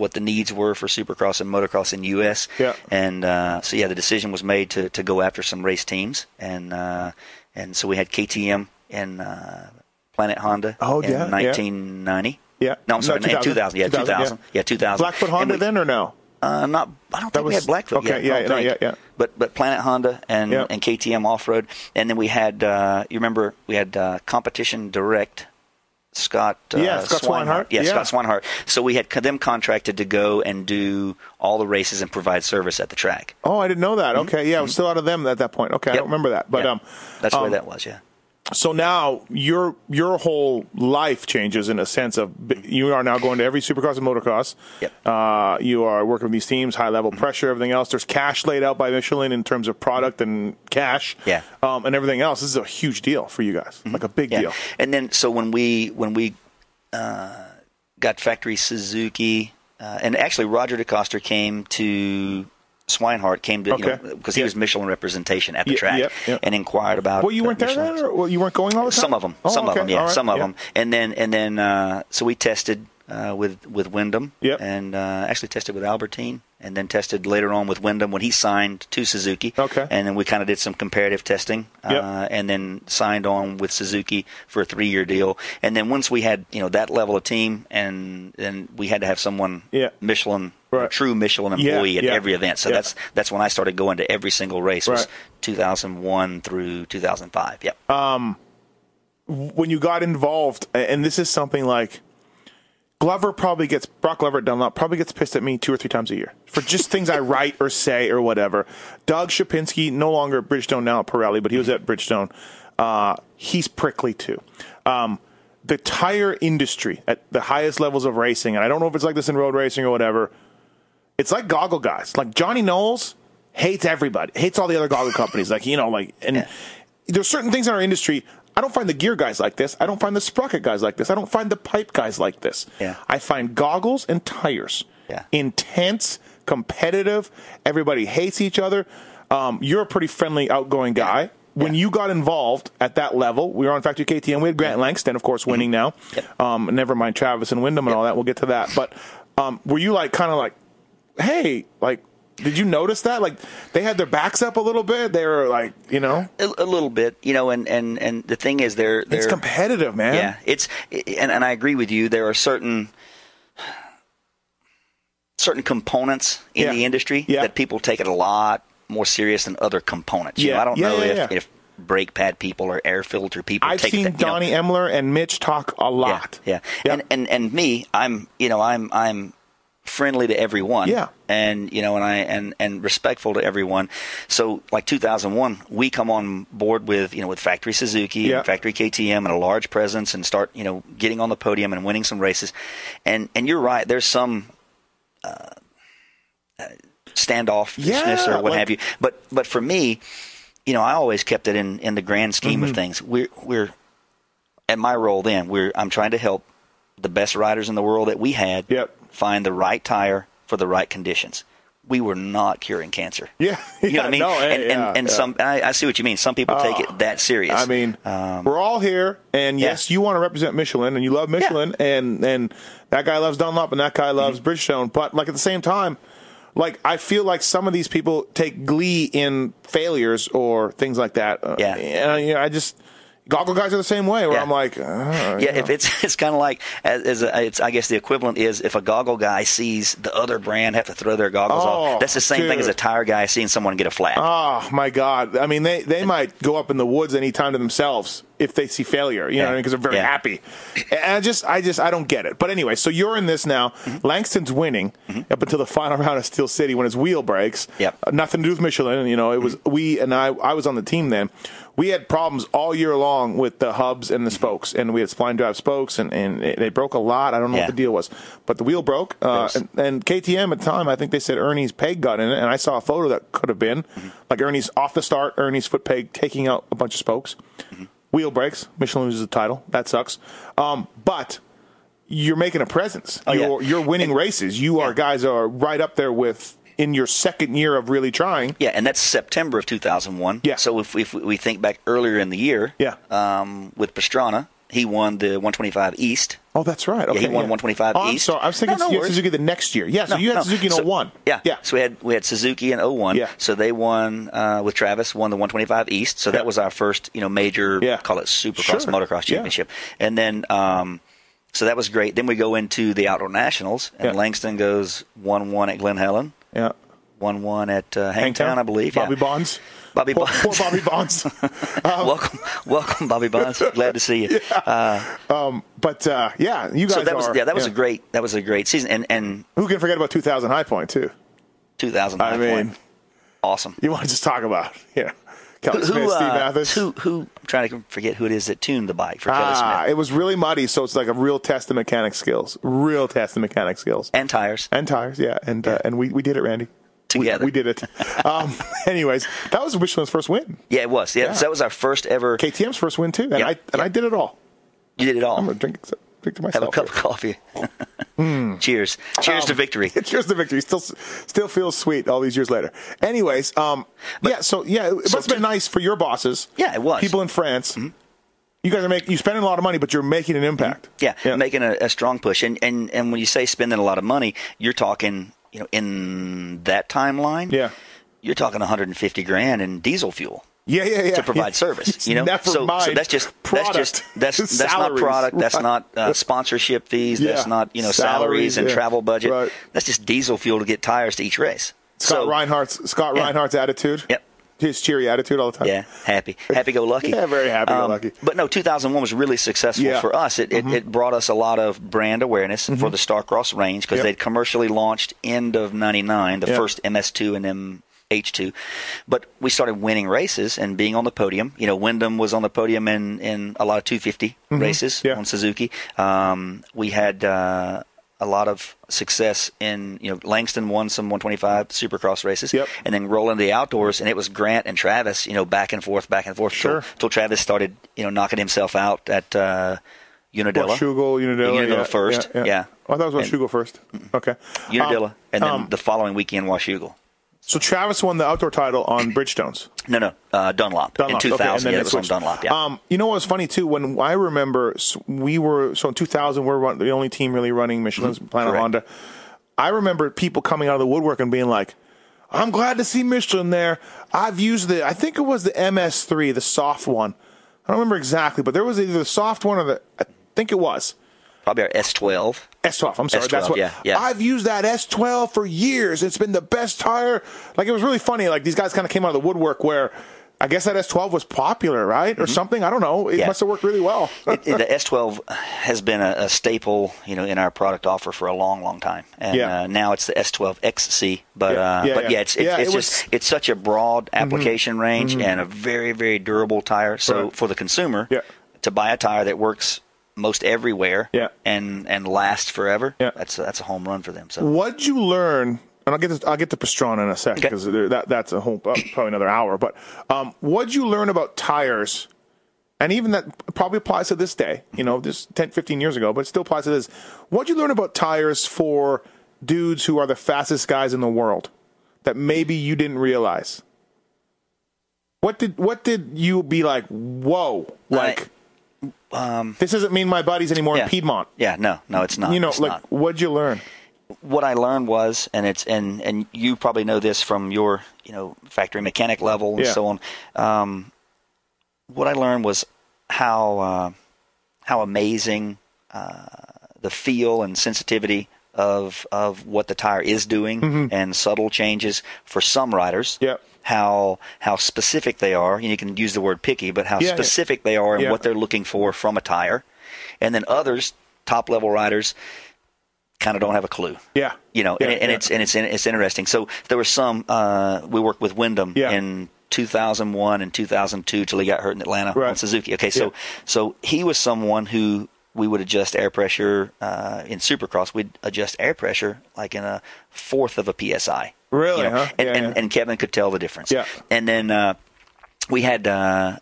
S3: what the needs were for Supercross and motocross in U.S.
S2: Yeah.
S3: And uh, so yeah, the decision was made to, to go after some race teams, and uh, and so we had KTM and uh, Planet Honda
S2: Oh,
S3: in
S2: yeah, yeah.
S3: 1990.
S2: Yeah.
S3: No, I'm sorry,
S2: No, 2000.
S3: 2000. Yeah,
S2: 2000,
S3: 2000. Yeah, 2000.
S2: Blackfoot Honda
S3: we-
S2: then or no?
S3: Uh, not. I don't
S2: That
S3: think we had Blackfoot.
S2: okay,
S3: yet,
S2: yeah, no, yeah, yeah.
S3: But but Planet Honda and
S2: Yeah.
S3: and KTM off road, and then we had uh, you remember we had uh, competition direct. Scott, uh,
S2: Yeah, Scott Swinehart.
S3: Yeah,
S2: Yeah.
S3: Scott Swinehart. So we had them contracted to go and do all the races and provide service at the track.
S2: Oh, I didn't know that. Okay, yeah, I was still out of them at that point. Okay, I
S3: Mm-hmm.
S2: Don't remember that, but
S3: Yeah.
S2: um,
S3: that's
S2: um,
S3: where that was. Yeah.
S2: So now your your whole life changes in a sense of you are now going to every supercross and motocross.
S3: Yep. Mm-hmm.
S2: Uh, you are working with these teams, high level pressure, everything else. There's cash laid out by Michelin in terms of product and cash.
S3: Yeah.
S2: Um, and everything else. This is a huge deal for you guys, like a big
S3: Yeah.
S2: deal.
S3: And then so when we when we uh, got factory Suzuki, uh, and actually Roger DeCoster came to Swinehart came to
S2: Okay.
S3: you know because he
S2: Yeah.
S3: was Michelin representation at the
S2: Yeah,
S3: track
S2: yep, yep.
S3: and inquired about.
S2: Well, you
S3: uh,
S2: weren't there then, or well, you weren't going all the time.
S3: Some of them,
S2: Oh,
S3: some
S2: okay.
S3: of them, yeah,
S2: right.
S3: some of
S2: Yeah.
S3: them, and then and then uh, so we tested uh, with with Windham,
S2: Yep.
S3: and uh, actually tested with Albertyn, and then tested later on with Windham when he signed to Suzuki,
S2: Okay.
S3: and then we kind of did some comparative testing,
S2: Yep.
S3: uh, and then signed on with Suzuki for a three year deal, and then once we had you know that level of team, and then we had to have someone
S2: Yeah.
S3: Michelin.
S2: Right.
S3: A true Michelin
S2: Yeah,
S3: employee at
S2: yeah,
S3: every event, so
S2: yeah.
S3: that's that's when I started going to every single race. Was
S2: Right.
S3: 2001 through 2005. Yep.
S2: when you got involved, and this is something like Glover probably gets Broc Glover at Dunlop probably gets pissed at me two or three times a year for just things I [laughs] write or say or whatever. Doug Shapinski, no longer at Bridgestone now at Pirelli, but he was at Bridgestone. Uh, he's prickly too. Um, the tire industry at the highest levels of racing, and I don't know if it's like this in road racing or whatever. It's like goggle guys. Like Johnny Knowles hates everybody, hates all the other goggle companies. Like you know, like and there's certain things in our industry. I don't find the gear guys like this. I don't find the sprocket guys like this. I don't find the pipe guys like this.
S3: Yeah.
S2: I find goggles and tires
S3: Yeah.
S2: intense, competitive. Everybody hates each other. Um, you're a pretty friendly, outgoing guy. When you got involved at that level, we were on Factory KTM. We had Grant Langston, of course, winning now.
S3: Mm-hmm. Yep.
S2: Um, never mind Travis and Windham and all that. We'll get to that. But um, were you like kind of like, hey, like, did you notice that? Like, they had their backs up a little bit. They were like, you know,
S3: a, a little bit, you know, and, and, and the thing is, they're, they're
S2: it's competitive, man.
S3: yeah, it's and, and I agree with you. There are certain certain components in
S2: Yeah.
S3: the industry
S2: Yeah.
S3: that people take it a lot more serious than other components. You
S2: Yeah.
S3: know, I don't
S2: Yeah,
S3: know if, if brake pad people or air filter people
S2: I've
S3: take
S2: seen
S3: that, you know,
S2: Donnie Emler and Mitch talk a lot.
S3: yeah,
S2: Yeah.
S3: And, and and me, I'm you know I'm I'm friendly to everyone.
S2: Yeah.
S3: And you know, and I and and respectful to everyone. So like 2001, we come on board with you know with Factory Suzuki
S2: Yeah.
S3: and Factory KTM and a large presence and start you know getting on the podium and winning some races. And and you're right. There's some. Uh, uh, standoffishness
S2: Yeah,
S3: or what
S2: like-
S3: have you, but but for me, you know, I always kept it in, in the grand scheme
S2: Mm-hmm.
S3: of things. We're we're at my role then. We're I'm trying to help the best riders in the world that we had
S2: Yep.
S3: Find the right tire for the right conditions. We were not curing cancer. [laughs]
S2: Yeah.
S3: You know what I mean?
S2: No,
S3: and
S2: yeah,
S3: and, and
S2: yeah.
S3: some I, I see what you mean. Some people take it that serious.
S2: I mean,
S3: Um,
S2: we're all here, and yes, you want to represent Michelin, and you love Michelin, and and that guy loves Dunlop, and that guy loves
S3: Mm-hmm.
S2: Bridgestone. But like at the same time, like I feel like some of these people take glee in failures or things like that. Uh,
S3: Yeah.
S2: and, you know, I just Goggle guys are the same way. Where
S3: Yeah.
S2: I'm like, uh,
S3: Yeah, if it's [laughs] it's kind of like as, as a, it's I guess the equivalent is if a goggle guy sees the other brand have to throw their goggles
S2: Oh,
S3: off. That's the same thing as a tire guy seeing someone get a flat.
S2: Oh my God! I mean, they, they might go up in the woods anytime to themselves if they see failure. You know,
S3: Yeah.
S2: because they're very happy. And I just, I just, I don't get it. But anyway, so you're in this now.
S3: Mm-hmm.
S2: Langston's winning up until the final [laughs] round of Steel City when his wheel breaks.
S3: Yep.
S2: Uh, nothing to do with Michelin. You know, it was we and I. I was on the team then. We had problems all year long with the hubs and the spokes, and we had spline drive spokes, and, and they broke a lot. I don't know
S3: Yeah.
S2: what the deal was, but the wheel broke. Uh, and, and KTM at the time, I think they said Ernie's peg got in it, and I saw a photo that could have been like Ernie's off the start, Ernie's foot peg taking out a bunch of spokes. Wheel breaks, Michelin loses the title. That sucks. Um, but you're making a presence.
S3: Oh,
S2: you're, you're winning races. You are guys are right up there with in your second year of really trying.
S3: Yeah, and that's September of 2001.
S2: Yeah.
S3: So if, if we think back earlier in the year,
S2: Yeah.
S3: um, with Pastrana, he won the 125 East.
S2: Oh, that's right. Okay,
S3: he won 125
S2: oh,
S3: East.
S2: sorry. I was thinking
S3: No, no.
S2: Suzuki the next year. Yeah, so
S3: No,
S2: you had
S3: no.
S2: Suzuki in
S3: So-
S2: 01.
S3: Yeah,
S2: Yeah.
S3: So we had we had Suzuki in 01.
S2: Yeah.
S3: So they won uh, with Travis won the 125 East. So
S2: Yeah.
S3: that was our first you know major
S2: Yeah.
S3: call it Supercross
S2: Sure.
S3: Motocross
S2: Yeah.
S3: Championship. And then um, so that was great. Then we go into the Outdoor Nationals, and
S2: Yeah.
S3: Langston goes one one at Glen Helen,
S2: Yeah.
S3: one one at uh,
S2: Hangtown,
S3: Hangtown, I believe.
S2: Bobby
S3: yeah.
S2: Bonds.
S3: Bobby
S2: poor,
S3: Bonds.
S2: poor Bobby Bonds. [laughs]
S3: welcome, welcome, Bobby Bonds. Glad to see you. [laughs]
S2: but uh, yeah, you guys
S3: So that was yeah, that was a great that was a great season, and and
S2: Who can forget about 2000 High Point too?
S3: 2000
S2: I
S3: High
S2: mean,
S3: Point, awesome.
S2: you want to just talk about yeah, Kelly
S3: Who,
S2: Smith,
S3: who,
S2: Steve
S3: uh,
S2: Matthes.
S3: who who I'm trying to forget who it is that tuned the bike for Kelly
S2: Ah,
S3: Smith
S2: it was really muddy, so it's like a real test of mechanic skills. Real test of mechanic skills.
S3: and tires.
S2: And tires, yeah, and Uh, and we, we did it, Randy. We-
S3: Together.
S2: we, did it. [laughs] Um, anyways, that was Michelin's first win.
S3: Yeah, it was. Yeah,
S2: Yeah.
S3: so that was our first ever.
S2: KTM's first win too, and
S3: Yeah,
S2: I and
S3: yeah.
S2: I did it all.
S3: You did it all.
S2: I'm gonna drink drink to
S3: Have
S2: myself.
S3: a cup of coffee. [laughs] Cheers. Cheers to
S2: Um,
S3: victory. [laughs]
S2: Cheers to victory. Still, still feels sweet all these years later. Anyways, um, yeah. So yeah, it must have been nice for your bosses.
S3: Yeah, it was. Mm-hmm.
S2: People in France. You guys are making You're spending a lot of money, but you're making an impact.
S3: Yeah,
S2: Yeah.
S3: making a, a strong push. And, and and when you say spending a lot of money, you're talking, you know, in that timeline,
S2: Yeah.
S3: you're talking 150 grand in diesel fuel.
S2: Yeah, yeah, yeah.
S3: to provide service. You know, so, so that's just
S2: product.
S3: that's just that's that's not product. That's
S2: Right.
S3: not uh, sponsorship fees. That's not you know
S2: Salaries,
S3: salaries, and
S2: yeah.
S3: travel budget.
S2: Right.
S3: That's just diesel fuel to get tires to each race.
S2: Scott
S3: so,
S2: Reinhardt's Scott
S3: Yeah.
S2: Reinhardt's attitude.
S3: Yep.
S2: His cheery attitude all the time.
S3: Yeah, happy, happy go lucky.
S2: Yeah, very happy-go-lucky.
S3: but no, 2001 was really successful
S2: Yeah. Mm-hmm.
S3: for us. It, it it brought us a lot of brand awareness for the Starcross range because
S2: Yep.
S3: they'd commercially launched end of '99, the
S2: Yeah.
S3: first MS2 and MH2. But we started winning races and being on the podium. You know, Windham was on the podium in in a lot of 250 races
S2: Mm-hmm. Yeah.
S3: on Suzuki. Um, we had. Uh, a lot of success in you know Langston won some 125 Supercross races,
S2: Yep.
S3: and then roll into the outdoors, and it was Grant and Travis, you know, back and forth, back and forth,
S2: Sure.
S3: till, till Travis started, you know, knocking himself out at uh, Unadilla.
S2: Washougal, Unadilla,
S3: Unadilla
S2: yeah,
S3: first,
S2: Yeah,
S3: yeah.
S2: Oh, I thought it was Washougal first. Okay.
S3: Unadilla,
S2: Um,
S3: and then
S2: um,
S3: the following weekend, Washougal.
S2: So Travis won the outdoor title on Bridgestones.
S3: No, no, uh, Dunlop,
S2: Dunlop.
S3: in
S2: okay,
S3: 2000.
S2: and then
S3: yeah, it was. Dunlop. Yeah,
S2: Um, you know what was funny too? When I remember, we were so in 2000, we're the only team really running Michelin's Planet
S3: Correct.
S2: Honda. I remember people coming out of the woodwork and being like, "I'm glad to see Michelin there. I've used the, I think it was the MS3, the soft one. I don't remember exactly, but there was either the soft one or the, I think it was."
S3: Probably our S12.
S2: S12. I'm sorry.
S3: S12,
S2: that's what.
S3: yeah, yeah.
S2: I've used that S12 for years. It's been the best tire. Like it was really funny. Like these guys kind of came out of the woodwork where I guess that S12 was popular, right, or something. I don't know. It
S3: Mm-hmm. Yeah.
S2: must have worked really well. [laughs]
S3: it, it- the S12 has been a, a staple, you know, in our product offer for a long, long time, and
S2: Yeah.
S3: uh, now it's the S12 XC. But
S2: Yeah.
S3: uh,
S2: Yeah,
S3: but
S2: yeah.
S3: it's it's, it's
S2: it was-
S3: just it's such a broad application range and a very very durable tire. So
S2: Right.
S3: for the consumer,
S2: Yeah.
S3: to buy a tire that works most everywhere,
S2: Yeah.
S3: and and lasts forever,
S2: Yeah.
S3: that's a, that's a home run for them. So
S2: What'd you learn? And I'll get to, I'll get to Pastrana in a second
S3: Okay.
S2: because that that's a whole uh, probably another hour. But um, what'd you learn about tires? And even that probably applies to this day. You know, just 10, 15 years ago, but it still applies to this. What'd you learn about tires for dudes who are the fastest guys in the world that maybe you didn't realize? What did what did you be like? Whoa! Like this doesn't mean my body's anymore
S3: um, yeah.
S2: in Piedmont.
S3: yeah, no, no, it's not.
S2: You know,
S3: It's
S2: like
S3: not.
S2: what'd you learn?
S3: what I learned was, and it's and and you probably know this from your you know factory mechanic level and
S2: Yeah.
S3: so on. Um, what I learned was how uh, how amazing uh, the feel and sensitivity of of what the tire is doing and subtle changes for some riders.
S2: Mm-hmm. Yep.
S3: How how specific they are. You can use the word picky, but how
S2: Yeah, yeah.
S3: specific they are and
S2: Yeah.
S3: what they're looking for from a tire. And then others, top level riders, kind of don't have a clue
S2: Yeah.
S3: you know,
S2: Yeah,
S3: and, and
S2: yeah.
S3: it's and it's it's interesting. So there were some. Uh, we worked with Windham
S2: Yeah.
S3: in 2001 and 2002 till he got hurt in Atlanta
S2: Right.
S3: on Suzuki. Okay, so
S2: Yeah.
S3: so he was someone who we would adjust air pressure uh, in Supercross. We'd adjust air pressure like in a fourth of a psi.
S2: Really,
S3: you know?
S2: huh?
S3: And,
S2: Yeah,
S3: and,
S2: yeah.
S3: and Kevin could tell the difference.
S2: Yeah.
S3: And then uh, we had. Uh,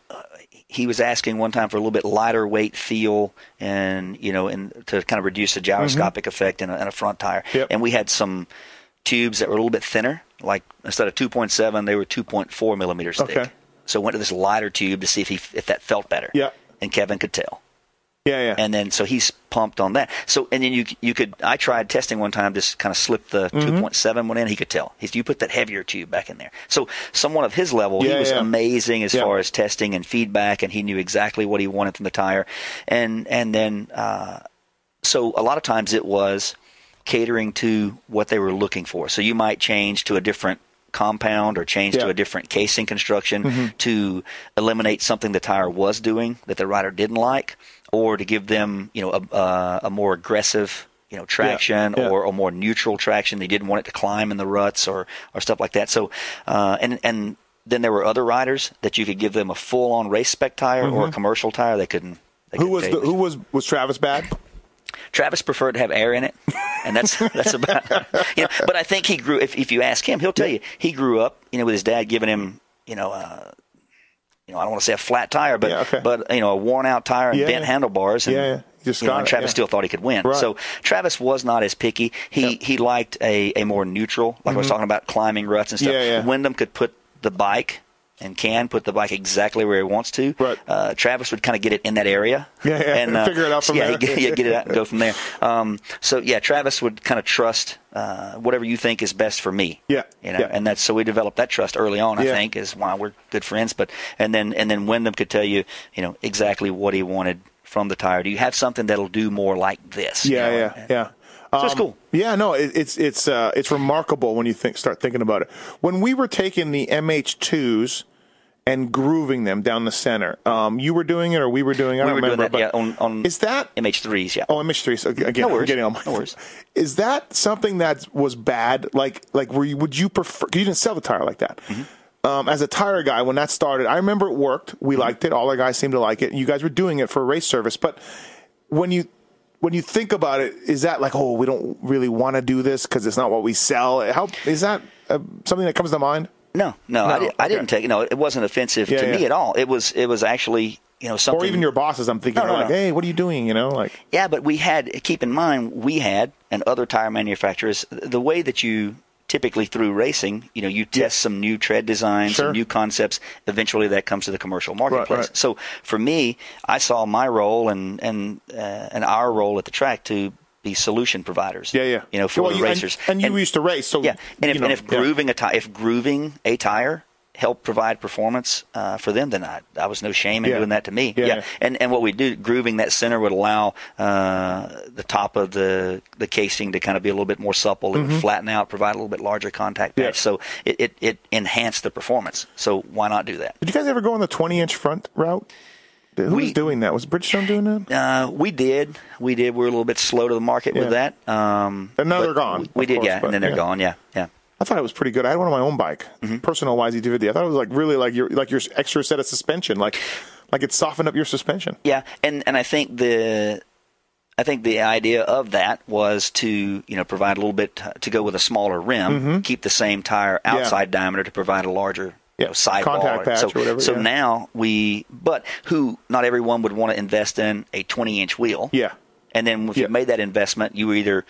S3: he was asking one time for a little bit lighter weight feel and you know and to kind of reduce the gyroscopic effect in a, in a front tire
S2: Mm-hmm. Yep.
S3: and we had some tubes that were a little bit thinner like instead of 2.7 they were 2.4 millimeters thick
S2: Okay.
S3: so went to this lighter tube to see if he if that felt better
S2: Yeah.
S3: and kevin could tell
S2: Yeah, yeah.
S3: and then so he's pumped on that. So and then you you could I tried testing one time just kind of slip the
S2: Mm-hmm.
S3: 2.7 one in. He could tell. He you put that heavier tube back in there. So someone of his level,
S2: Yeah,
S3: he was
S2: yeah.
S3: amazing as
S2: Yeah.
S3: far as testing and feedback, and he knew exactly what he wanted from the tire. And and then uh, so a lot of times it was catering to what they were looking for. So you might change to a different compound or change
S2: Yeah.
S3: to a different casing construction
S2: Mm-hmm.
S3: to eliminate something the tire was doing that the rider didn't like or to give them you know a, a, a more aggressive you know traction
S2: yeah.
S3: or a more neutral traction they didn't want it to climb in the ruts or or stuff like that so uh, and and then there were other riders that you could give them a full on race spec tire or a commercial tire they couldn't they
S2: Mm-hmm. who
S3: couldn't
S2: was the, who was was Travis bad?
S3: Travis preferred to have air in it, and that's [laughs] that's about. You know, but I think he grew. If if you ask him, he'll tell you he grew up. You know, with his dad giving him, you know, uh, you know, I don't want to say a flat tire, but
S2: Yeah, okay.
S3: but you know, a worn out tire and
S2: Yeah,
S3: bent
S2: yeah.
S3: handlebars. And,
S2: Yeah. Just
S3: you know, and Travis still thought he could win.
S2: Right.
S3: So Travis was not as picky. He he liked a, a more neutral, like I was talking about climbing ruts and stuff.
S2: Mm-hmm.
S3: Windham could put the bike. And can put the bike exactly where he wants to.
S2: Right.
S3: Uh, Travis would kind of get it in that area. [laughs]
S2: Yeah, yeah.
S3: And uh,
S2: Figure it out from
S3: yeah,
S2: there. [laughs]
S3: yeah, get it out and go from there. Um, so yeah, Travis would kind of trust uh, whatever you think is best for me.
S2: Yeah,
S3: you know,
S2: yeah.
S3: and that's so we developed that trust early on. I
S2: Yeah.
S3: think is why we're good friends. But and then and then Windham could tell you, you know, exactly what he wanted from the tire. Do you have something that'll do more like this? you
S2: Yeah,
S3: know?
S2: yeah, yeah.
S3: So it's
S2: Um,
S3: cool.
S2: Yeah, no, it, it's it's uh, it's remarkable when you think start thinking about it. When we were taking the MH2s and grooving them down the center, um, you were doing it or we were doing it. I
S3: We
S2: don't
S3: were doing
S2: remember.
S3: that,
S2: but
S3: yeah, on- on
S2: is that
S3: MH3s, yeah.
S2: Oh, MH3s. So again,
S3: No
S2: I'm
S3: worries.
S2: getting on my.
S3: No worries. [laughs]
S2: Is that something that was bad? Like, like, were you, would you prefer? Cause you didn't sell the tire like that.
S3: Mm-hmm.
S2: Um, as a tire guy, when that started, I remember it worked. We
S3: Mm-hmm.
S2: liked it. All our guys seemed to like it. You guys were doing it for a race service, but when you when you think about it, is that like, oh, we don't really want to do this because it's not what we sell? How is that uh, something that comes to mind?
S3: No, no, I,
S2: No,
S3: did, I
S2: okay.
S3: didn't take. No, it wasn't offensive
S2: Yeah,
S3: to me at all. It was it was actually you know something
S2: Or even your bosses? I'm thinking,
S3: No, no,
S2: are like, hey, what are you doing? You know, like,
S3: Yeah, but we had keep in mind we had and other tire manufacturers the way that you typically through racing, you know, you test some new tread designs,
S2: Sure.
S3: some new concepts. Eventually, that comes to the commercial marketplace.
S2: right.
S3: So for me, I saw my role and and uh, and our role at the track to be solution providers.
S2: yeah, yeah.
S3: You know, for
S2: Well,
S3: the
S2: you-
S3: racers.
S2: and, you used to race, so
S3: Yeah, and if,
S2: you know,
S3: and if
S2: yeah.
S3: grooving a tire, if grooving a tire helped provide performance uh, for them, then I, I was no shame in
S2: Yeah.
S3: doing that to me.
S2: Yeah, yeah.
S3: and and what we do, grooving that center would allow uh, the top of the the casing to kind of be a little bit more supple. It would flatten out, provide a little bit larger contact patch.
S2: Mm-hmm. Yeah.
S3: So it, it it enhanced the performance. So why not do that?
S2: Did you guys ever go on the 20 inch front route? Who was doing that? Was Bridgestone doing that?
S3: Uh, we did, we did. We were a little bit slow to the market with that. Um,
S2: And now they're gone,
S3: We, we did,
S2: course,
S3: yeah, and then they're gone. Yeah, yeah.
S2: I thought it was pretty good. I had one on my own bike,
S3: Mm-hmm.
S2: personal YZ250. I thought it was like really like your like your extra set of suspension, like like it softened up your suspension.
S3: Yeah, and and I think the I think the idea of that was to you know provide a little bit t- to go with a smaller rim, keep the same tire outside diameter to provide a larger you
S2: Mm-hmm. Yeah,
S3: know, sidewall.
S2: contact patch
S3: so
S2: or whatever,
S3: so
S2: yeah.
S3: now we, but who not everyone would want to invest in a 20 inch wheel.
S2: Yeah.
S3: and then if
S2: Yeah.
S3: you made that investment, you were either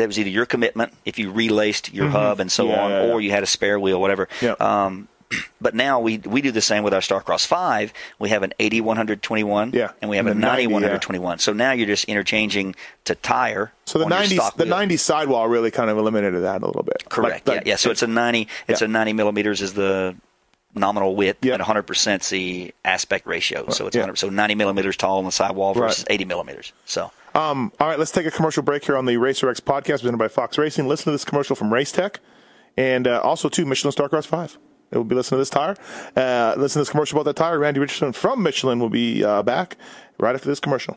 S3: that was either your commitment if you relaced your hub and so
S2: Mm-hmm. Yeah,
S3: on,
S2: yeah,
S3: or you had a spare wheel, whatever.
S2: Yeah.
S3: Um, [clears throat] but now we we do the same with our Starcross Five. We have an 8121,
S2: Yeah,
S3: and we have
S2: and
S3: a
S2: the 90,
S3: 9121. So now you're just interchanging to tire.
S2: So the
S3: on your
S2: 90
S3: stock
S2: the. 90 sidewall really kind of eliminated that a little bit.
S3: Correct.
S2: Like- like-
S3: yeah, yeah. So it's a 90. It's a 90 millimeters is the nominal width
S2: Yeah.
S3: and 100% is the aspect ratio. So it's
S2: yeah.
S3: 100, so 90 millimeters tall on the sidewall
S2: Right.
S3: versus 80 millimeters. So
S2: Um, all right, let's take a commercial break here on the Racer X podcast presented by Fox Racing. Listen to this commercial from Race Tech and uh, also to Michelin Starcross 5. It will be listening to this tire. Uh, listen to this commercial about that tire. Randy Richardson from Michelin will be uh, back right after this commercial.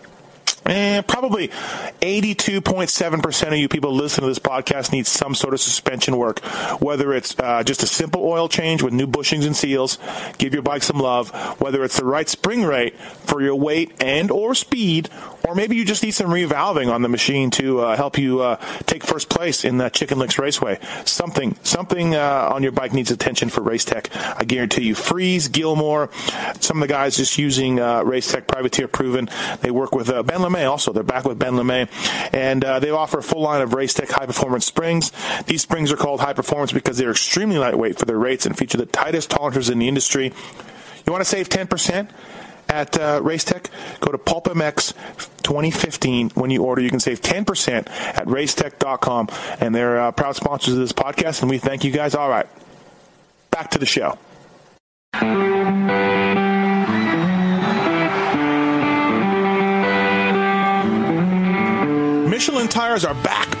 S2: Eh, probably 82.7% of you people listening to this podcast need some sort of suspension work. Whether it's uh, just a simple oil change with new bushings and seals, give your bike some love. Whether it's the right spring rate for your weight and or speed, or maybe you just need some revalving on the machine to uh, help you uh, take first place in that Chicken Licks Raceway. Something, something uh, on your bike needs attention for Racetech. I guarantee you. Freeze, Gilmore, some of the guys just using uh, Racetech Privateer Proven. They work with uh, Ben LaMay also. They're back with Ben LaMay. And uh, they offer a full line of race tech high performance springs. These springs are called high performance because they're extremely lightweight for their rates and feature the tightest tolerances in the industry. You want to save 10%? At uh, Racetech, go to PulpMX 2015. When you order, you can save 10% at racetech.com. And they're uh, proud sponsors of this podcast, and we thank you guys. All right, back to the show. Tires are back,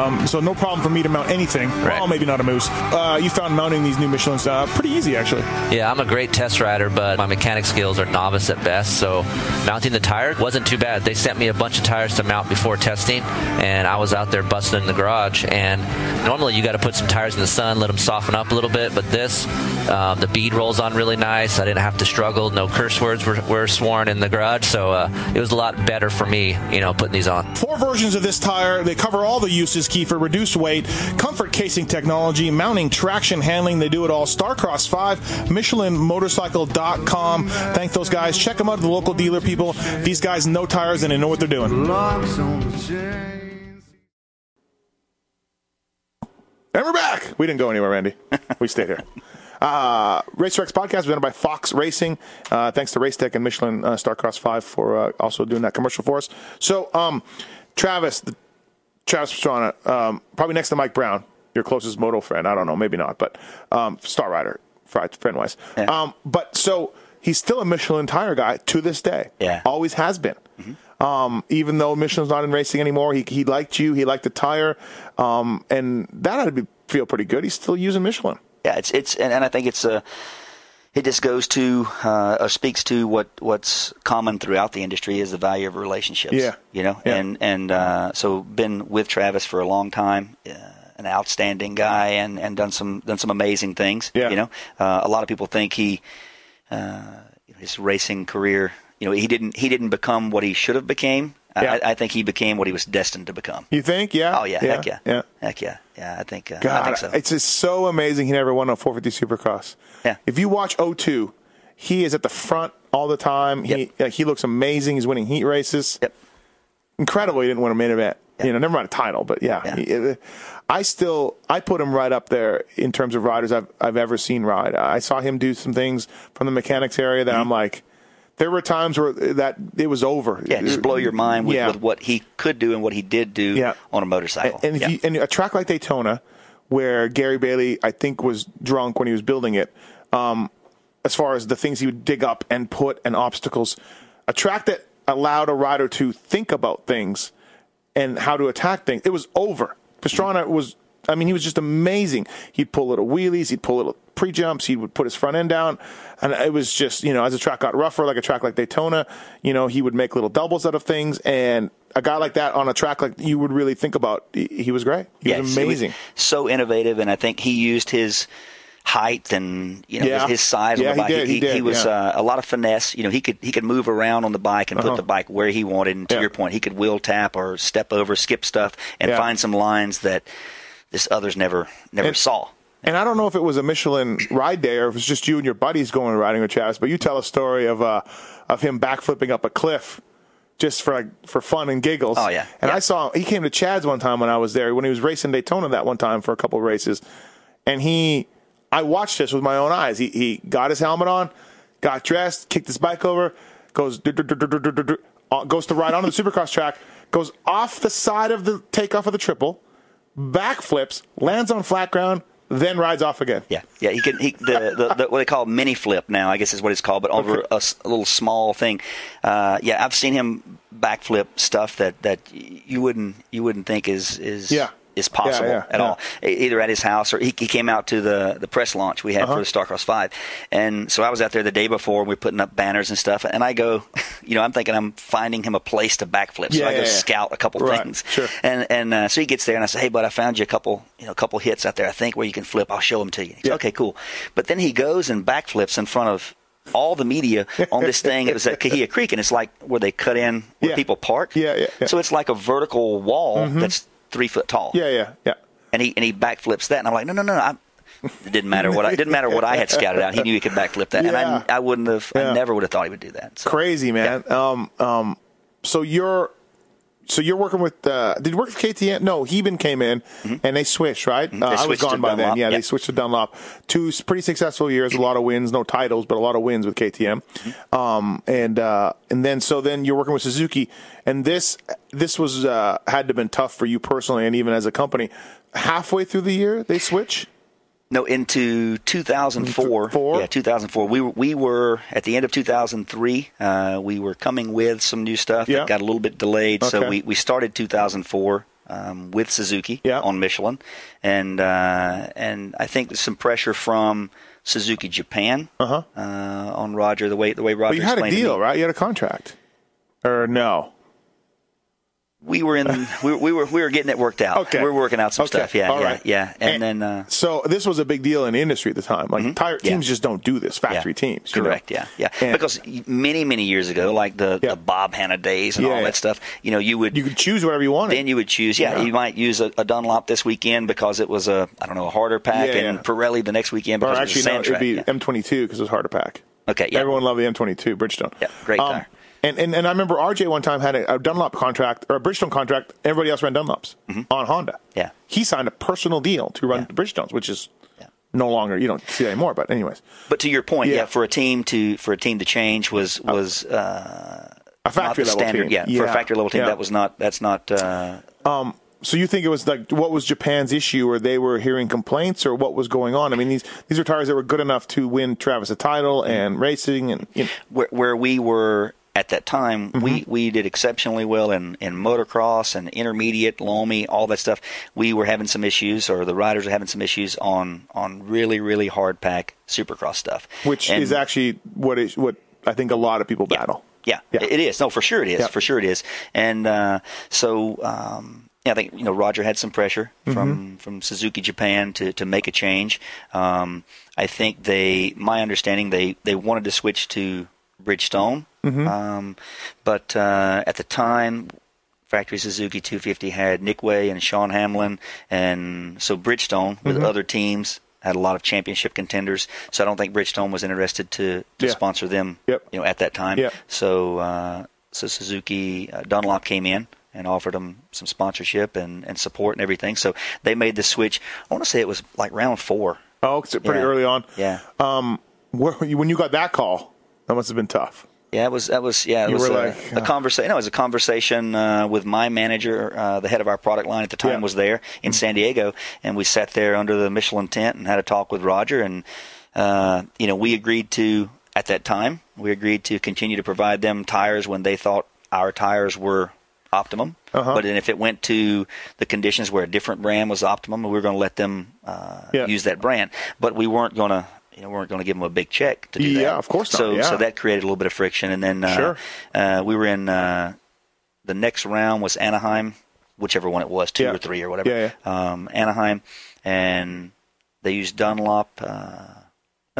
S2: um, so no problem for me to mount anything.
S4: Right.
S2: Well, maybe not a mousse. Uh, you found mounting these new Michelin's uh, pretty easy, actually.
S4: Yeah, I'm a great test rider, but my mechanic skills are novice at best. So mounting the tire wasn't too bad. They sent me a bunch of tires to mount before testing, and I was out there busting in the garage. And normally you got to put some tires in the sun, let them soften up a little bit. But this, um, the bead rolls on really nice. I didn't have to struggle. No curse words were, were sworn in the garage, so uh, it was a lot better for me, you know, putting these on.
S2: Four versions of this tire. They cover all the uses, Keefer. Reduced weight, comfort casing technology, mounting, traction, handling. They do it all. Starcross 5, MichelinMotorcycle.com. Thank those guys. Check them out at the local dealer, people. These guys know tires and they know what they're doing. And we're back. We didn't go anywhere, Randy. we stayed here. [laughs] Uh, Racer X podcast presented by Fox Racing. Uh, thanks to Racetech and Michelin uh, Starcross 5 for uh, also doing that commercial for us. So, um, Travis, the, Travis Pastrana, um, probably next to Mike Brown, your closest moto friend. I don't know, maybe not, but um, Star Rider, friend wise.
S3: Yeah.
S2: Um, but so he's still a Michelin tire guy to this day.
S3: Yeah.
S2: Always has been. Um, even though Michelin's not in racing anymore, he, he liked you, he liked the tire, um, and that had to be, feel pretty good. He's still using Michelin.
S3: yeah, it's it's and, and I think it's uh, it just goes to uh, or speaks to what what's common throughout the industry is the value of relationships.
S2: Yeah.
S3: you know,
S2: Yeah.
S3: and and uh, so been with Travis for a long time. Uh, an outstanding guy and, and done some done some amazing things.
S2: Yeah.
S3: You know, uh, a lot of people think he uh, his racing career. You know, he didn't he didn't become what he should have became.
S2: Yeah.
S3: I, I think he became what he was destined to become.
S2: You think? Yeah.
S3: Oh yeah, heck yeah,
S2: Yeah.
S3: heck yeah, yeah. I think uh, I think so.
S2: it's just so amazing he never won a 450 Supercross.
S3: Yeah.
S2: If you watch O2, he is at the front all the time. He
S3: Yep.
S2: uh, he looks amazing. He's winning heat races.
S3: Yep.
S2: Incredible he didn't win a main event.
S3: Yeah.
S2: You know, never mind a title, but yeah.
S3: Yeah.
S2: He- uh, I still I put him right up there in terms of riders I've I've ever seen ride. I saw him do some things from the mechanics area
S3: Mm-hmm.
S2: that I'm like there were times where that it was over.
S3: Yeah, just blow your mind with,
S2: Yeah.
S3: with what he could do and what he did do
S2: Yeah.
S3: on a motorcycle.
S2: And, if
S3: Yeah.
S2: you, and a track like Daytona, where Gary Bailey, I think, was drunk when he was building it, um, as far as the things he would dig up and put and obstacles, a track that allowed a rider to think about things and how to attack things, it was over. Pastrana was, I mean, he was just amazing. He'd pull little wheelies, he'd pull little pre jumps, he would put his front end down. And it was just, you know, as the track got rougher, like a track like Daytona, you know, he would make little doubles out of things. And a guy like that on a track like you would really think about, he, he was great. He
S3: Yes,
S2: was amazing.
S3: so innovative, and I think he used his height and you know
S2: Yeah.
S3: his, his size
S2: Yeah,
S3: on the
S2: he
S3: bike.
S2: did, he did,
S3: was
S2: yeah.
S3: uh, a lot of finesse. You know, he could he could move around on the bike and
S2: Uh-huh.
S3: put the bike where he wanted. And to your point, he could wheel tap or step over, skip stuff, and find some lines that this others never never
S2: And-
S3: saw.
S2: And I don't know if it was a Michelin ride day or if it was just you and your buddies going riding with Travis, but you tell a story of uh, of him backflipping up a cliff just for like for fun and giggles.
S3: Oh, yeah.
S2: And
S3: Yeah.
S2: I saw he came to Chad's one time when I was there when he was racing Daytona that one time for a couple of races, and he I watched this with my own eyes. He he got his helmet on, got dressed, kicked his bike over, goes uh, goes to ride onto the [laughs] supercross track, goes off the side of the takeoff of the triple, backflips, lands on flat ground, then rides off again.
S3: Yeah, yeah. He can he the, the, the what they call mini flip now, I guess is what it's called, but over
S2: Okay.
S3: a, a little small thing. Uh, yeah, I've seen him backflip stuff that, that you wouldn't you wouldn't think is is
S2: Yeah.
S3: Is possible
S2: Yeah, yeah,
S3: at
S2: yeah.
S3: all. Either at his house or he, he came out to the the press launch we had
S2: Uh-huh.
S3: for the Starcross Five, and so I was out there the day before. and We are putting up banners and stuff, and I go, [laughs] you know, I'm thinking I'm finding him a place to backflip, so I go scout a couple
S2: Right,
S3: things,
S2: sure.
S3: and and uh, so he gets there, and I say, "Hey, bud, I found you a couple, you know, a couple hits out there. I think where you can flip. I'll show them to you." Okay, cool. But then he goes and backflips in front of all the media on this thing. It was at Cahuilla Creek, and it's like where they cut in where
S2: Yeah.
S3: people park.
S2: Yeah, yeah, yeah.
S3: So it's like a vertical wall that's three foot tall.
S2: Yeah, yeah, yeah.
S3: And he and he backflips that, and I'm like, no, no, no, no. I, it didn't matter what I didn't matter what I had scouted out. He knew he could backflip that, and I I wouldn't have.
S2: Yeah.
S3: I never would have thought he would do that. So.
S2: Crazy man. Um, um, so you're, so you're working with. Uh, did you work with KTM? No, Heben came in and they switched, right? Uh, I was gone by then.
S3: Dunlop,
S2: Yeah, they switched to Dunlop. Two pretty successful years, a lot of wins, no titles, but a lot of wins with KTM. Um, and uh, and then so then you're working with Suzuki, and this this was uh, had to have been tough for you personally and even as a company. Halfway through the year, they switch.
S3: No, into 2004.
S2: Four?
S3: Yeah, 2004. We were, we were at the end of 2003. Uh, we were coming with some new stuff
S2: Yeah.
S3: that got a little bit delayed.
S2: Okay.
S3: So we, we started 2004 um, with Suzuki
S2: Yeah.
S3: on Michelin, and uh, and I think there's some pressure from Suzuki Japan
S2: Uh-huh.
S3: uh, on Roger the way the way Roger
S2: But you had a deal, right? You had a contract, or no?
S3: We were in [laughs] we, we were we were getting it worked out.
S2: Okay.
S3: we were working out some
S2: Okay.
S3: stuff. Yeah,
S2: All
S3: yeah,
S2: right.
S3: yeah. And,
S2: And-
S3: then uh,
S2: So this was a big deal in the industry at the time. Like
S3: Mm-hmm. Yeah.
S2: teams just don't do this. Factory
S3: Yeah.
S2: teams, you know?
S3: Correct. Yeah. Yeah.
S2: And-
S3: because many many years ago, like the,
S2: Yeah.
S3: the Bob Hannah days and
S2: Yeah,
S3: all
S2: yeah.
S3: that stuff, you know, you would
S2: You could choose whatever you wanted.
S3: then you would choose. Yeah,
S2: Yeah.
S3: you might use a, a Dunlop this weekend because it was a I don't know a harder pack,
S2: Yeah,
S3: and
S2: yeah.
S3: Pirelli the next weekend
S2: or actually,
S3: it was a
S2: no, it'd be
S3: yeah.
S2: M22 because it was hard to pack.
S3: Okay. Yeah.
S2: Everyone loved the M22 Bridgestone.
S3: Yeah, great tire.
S2: And, and and I remember RJ one time had a, a Dunlop contract or a Bridgestone contract. Everybody else ran Dunlops on Honda.
S3: Mm-hmm. Yeah.
S2: He signed a personal deal to run
S3: Yeah.
S2: the Bridgestones, which is
S3: Yeah.
S2: no longer you don't see that anymore. But anyways,
S3: But to your point, yeah.
S2: Yeah.
S3: for a team to for a team to change was was uh,
S2: a factory level
S3: standard.
S2: team.
S3: Yeah, for a factory level team,
S2: Yeah.
S3: that was not that's not. Uh,
S2: So you think it was like what was Japan's issue, or they were hearing complaints, or what was going on? I mean, these these were tires that were good enough to win Travis a title and racing, and you know,
S3: where, where we were at that time,
S2: Mm-hmm.
S3: we, we did exceptionally well in, in motocross and intermediate, Lomi, all that stuff. We were having some issues, or the riders were having some issues on on really really hard pack supercross stuff,
S2: which
S3: And-
S2: is actually what is what I think a lot of people battle.
S3: Yeah,
S2: Yeah.
S3: it is. No, for sure it is.
S2: Yeah.
S3: For sure it is. And uh, so um, yeah, I think you know Roger had some pressure
S2: Mm-hmm.
S3: from from Suzuki Japan to to make a change. Um, I think they, my understanding, they they wanted to switch to Bridgestone,
S2: Mm-hmm.
S3: um, but uh, at the time. Factory Suzuki 250 had Nick Wey and Sean Hamblin, and so Bridgestone with
S2: Mm-hmm.
S3: other teams had a lot of championship contenders. So I don't think Bridgestone was interested to, to
S2: Yeah.
S3: sponsor them.
S2: Yep.
S3: You know, at that time.
S2: Yep.
S3: So uh, so Suzuki uh, Dunlop came in and offered them some sponsorship and, and support and everything. So they made the switch. I want to say it was like round four.
S2: Oh, it's pretty
S3: Yeah.
S2: early on.
S3: Yeah.
S2: Where, when you got that call, that must have been tough.
S3: Yeah, it was that was yeah. It
S2: You
S3: was a,
S2: like,
S3: a conversation. No, it was a conversation uh, with my manager. Uh, the head of our product line at the time
S2: Yeah.
S3: Was there in San Diego, and we sat there under the Michelin tent and had a talk with Roger. And uh, you know, we agreed to at that time we agreed to continue to provide them tires when they thought our tires were optimum.
S2: Uh-huh.
S3: But then if it went to the conditions where a different brand was optimum, we were going to let them uh,
S2: Yeah.
S3: use that brand. But we weren't going to. You know, we weren't going to give them a big check to do that.
S2: Yeah, of course not,
S3: So,
S2: yeah.
S3: so that created a little bit of friction, and then uh,
S2: Sure.
S3: uh, we were in uh, the next round was Anaheim, whichever one it was, two
S2: Yeah.
S3: or three or whatever.
S2: Yeah,
S3: Um, Anaheim, and they used Dunlop.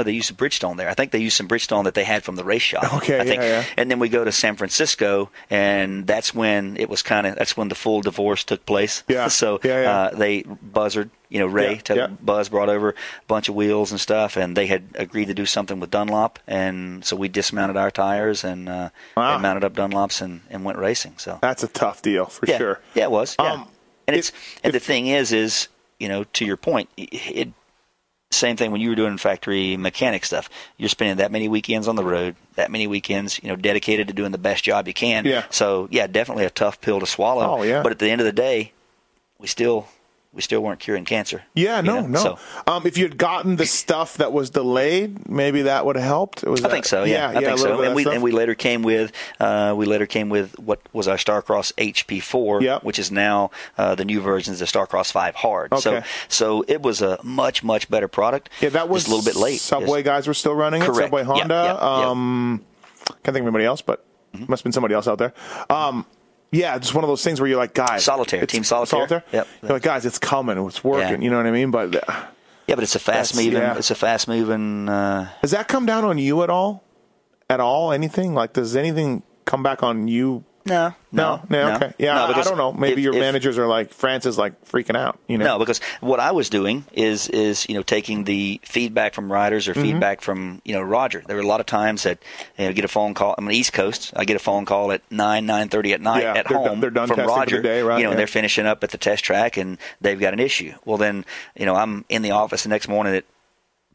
S3: No, they used some Bridgestone there. I think they used some Bridgestone that they had from the race shop.
S2: Okay,
S3: I think.
S2: yeah, yeah.
S3: And then we go to San Francisco, and that's when it was kind of that's when the full divorce took place.
S2: Yeah, [laughs]
S3: So
S2: yeah, yeah.
S3: Uh, they buzzard. You know, Ray,
S2: Yeah, yeah.
S3: Buzz brought over a bunch of wheels and stuff, and they had agreed to do something with Dunlop, and so we dismounted our tires and, uh,
S2: Wow.
S3: and mounted up Dunlops and, and went racing. So
S2: That's a tough deal for sure.
S3: yeah, it was. Yeah.
S2: Um,
S3: and
S2: if-
S3: it's and the thing is, is you know, to your point, it, same thing when you were doing factory mechanic stuff. You're spending that many weekends on the road, that many weekends, you know, dedicated to doing the best job you can.
S2: Yeah.
S3: So yeah, definitely a tough pill to swallow.
S2: Oh, yeah.
S3: But at the end of the day, we still we still weren't curing cancer.
S2: Yeah,
S3: you
S2: no,
S3: know?
S2: no.
S3: So,
S2: um, if you had gotten the stuff that was delayed, maybe that would have helped. Was
S3: I
S2: that-
S3: think so. Yeah, I
S2: a
S3: think so. And we
S2: that
S3: and we later came with uh, we later came with what was our Starcross HP4,
S2: Yep.
S3: which is now uh, the new versions of Starcross 5 Hard. So
S2: Okay.
S3: so it was a much much better product.
S2: yeah, that was
S3: a little bit late.
S2: Subway guys were still running it.
S3: Correct.
S2: Subway
S3: Yeah,
S2: Honda.
S3: yeah, yeah.
S2: Um, can't think of anybody else, but
S3: Mm-hmm.
S2: must have been somebody else out there. Um, yeah, just one of those things where you're like, guys,
S3: Solitaire, Team Solitaire. Yep.
S2: You're like, guys, it's coming, it's working.
S3: Yeah.
S2: You know what I mean? But uh,
S3: Yeah, but it's a fast moving.
S2: yeah.
S3: It's a fast moving. Uh,
S2: Does that come down on you at all? At all? Anything? Like, does anything come back on you?
S3: No,
S2: No,
S3: no,
S2: no, okay. Yeah,
S3: No,
S2: I- I don't know. Maybe
S3: if-
S2: your
S3: if-
S2: managers are like, France is like freaking out. You know?
S3: No, because what I was doing is is you know taking the feedback from riders or
S2: Mm-hmm.
S3: feedback from you know Roger. There were a lot of times that you know, get a phone call. I'm on the East Coast. I get a phone call at nine nine thirty at night
S2: Yeah,
S3: at
S2: they're
S3: home
S2: done- they're done
S3: from
S2: testing for
S3: Roger.
S2: the day, right?
S3: You know,
S2: Yeah.
S3: they're finishing up at the test track and they've got an issue. Well, then you know I'm in the office the next morning at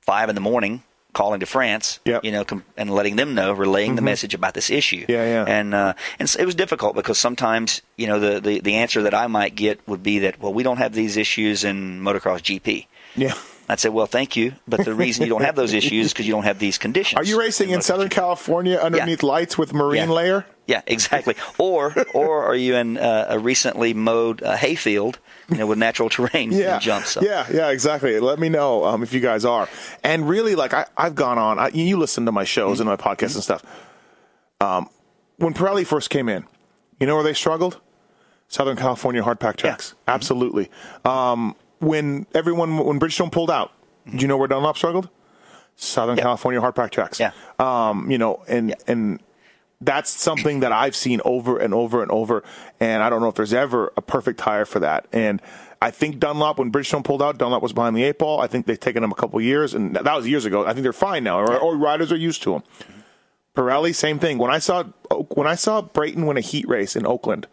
S3: five in the morning. Calling to France,
S2: Yep. Mm-hmm.
S3: you know, com- and letting them know, relaying the message about this issue.
S2: Yeah, yeah.
S3: And uh, and so it was difficult because sometimes, you know, the, the the answer that I might get would be that, well, we don't have these issues in motocross GP.
S2: Yeah.
S3: I'd say, well, thank you, but the reason you don't have those issues is because you don't have these conditions.
S2: Are you racing in
S3: motocross
S2: Southern
S3: GP.
S2: California underneath lights with marine
S3: Yeah.
S2: layer?
S3: Yeah, exactly. Or or are you in uh, a recently mowed uh, hayfield, you know, with natural terrain [laughs]
S2: Yeah,
S3: and jumps? So.
S2: yeah, yeah, exactly. Let me know um, if you guys are. And really, like I, I've gone on. I, you listen to my shows and my podcasts and stuff. Um, when Pirelli first came in, you know where they struggled? Southern California hard pack tracks. Absolutely. Um, when everyone, when Bridgestone pulled out, do you know where Dunlop struggled? Southern
S3: Yeah.
S2: California hard pack tracks.
S3: Yeah.
S2: Um, you know, and and that's something that I've seen over and over and over. And I don't know if there's ever a perfect tire for that. And I think Dunlop, when Bridgestone pulled out, Dunlop was behind the eight ball. I think they've taken them a couple years, and that was years ago. I think they're fine now, or, or riders are used to them. Pirelli, same thing. When I saw when I saw Brayton win a heat race in Oakland,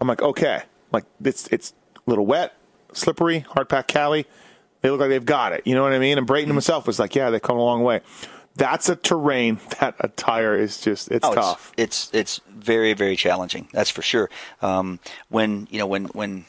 S2: I'm like, okay, like it's it's a little wet, slippery, hard pack Cali. They look like they've got it. You know what I mean? And Brayton mm-hmm. himself was like, yeah, they've come a long way. That's a terrain [laughs] that a tire is just it's
S3: Oh,
S2: tough.
S3: It's, it's it's very very challenging. That's for sure. Um, when you know when when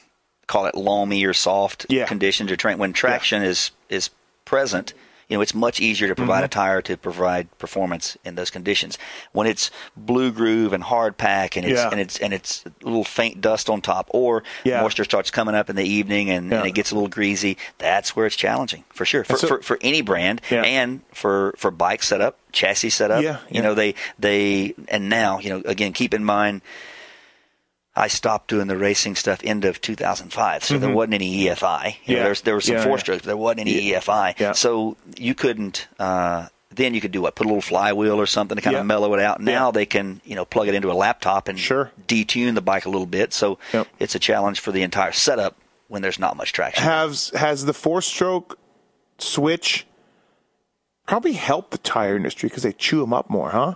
S3: call it loamy or soft
S2: Yeah.
S3: conditions or train when traction is is present. You know, it's much easier to provide
S2: Mm-hmm.
S3: a tire to provide performance in those conditions. When it's blue groove and hard pack and it's
S2: Yeah.
S3: and it's and it's a little faint dust on top, or
S2: Yeah.
S3: moisture starts coming up in the evening and,
S2: Yeah.
S3: and it gets a little greasy, that's where it's challenging for sure for,
S2: so-
S3: for, for any brand and for for bike setup, chassis setup.
S2: Yeah,
S3: you know they they and now you know again keep in mind I stopped doing the racing stuff end of 2005, so there wasn't any EFI. You know,
S2: Mm-hmm. Yeah.
S3: there's, there was some
S2: Yeah,
S3: four
S2: yeah.
S3: strokes, but there wasn't any EFI.
S2: Yeah.
S3: So you couldn't. Uh, then you could do what? Put a little flywheel or something to kind
S2: Yeah.
S3: of mellow it out. Now
S2: Yeah.
S3: they can you know plug it into a laptop and
S2: Sure.
S3: detune the bike a little bit. So
S2: Yep.
S3: it's a challenge for the entire setup when there's not much traction.
S2: Has has the four stroke switch probably helped the tire industry because they chew them up more, huh?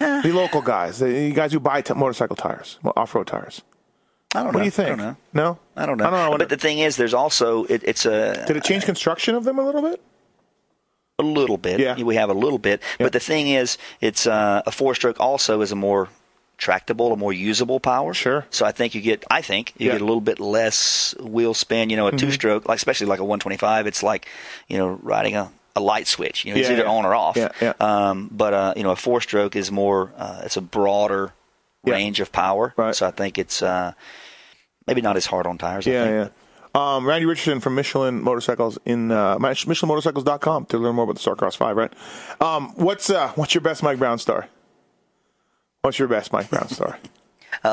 S2: [laughs] the local guys, the you guys who buy t- motorcycle tires, off road tires.
S3: I don't know.
S2: What do you think?
S3: I don't know.
S2: No,
S3: I don't know.
S2: I don't know.
S3: But the thing is, there's also it, it's a
S2: Did it change construction of them a little bit?
S3: a little bit.
S2: Yeah.
S3: We have a little bit.
S2: Yeah.
S3: But the thing is, it's uh, a four stroke also is a more tractable, a more usable power.
S2: Sure.
S3: So I think you get, I think you
S2: Yeah.
S3: get a little bit less wheel spin. You know, a two stroke, like especially like a 125, it's like, you know, riding a, a light switch. You know, it's
S2: Yeah,
S3: either
S2: yeah.
S3: on or off.
S2: Yeah, yeah.
S3: Um, but uh, you know, a four stroke is more, uh, it's a broader range of power.
S2: Right.
S3: So I think it's uh, maybe not as hard on tires. I
S2: Yeah,
S3: think.
S2: yeah. Um, Randy Richardson from Michelin Motorcycles in uh, Mich- MichelinMotorcycles.com to learn more about the Starcross Five. Right? Um, what's uh, what's your best Mike Brown star? What's your best Mike Brown story? [laughs]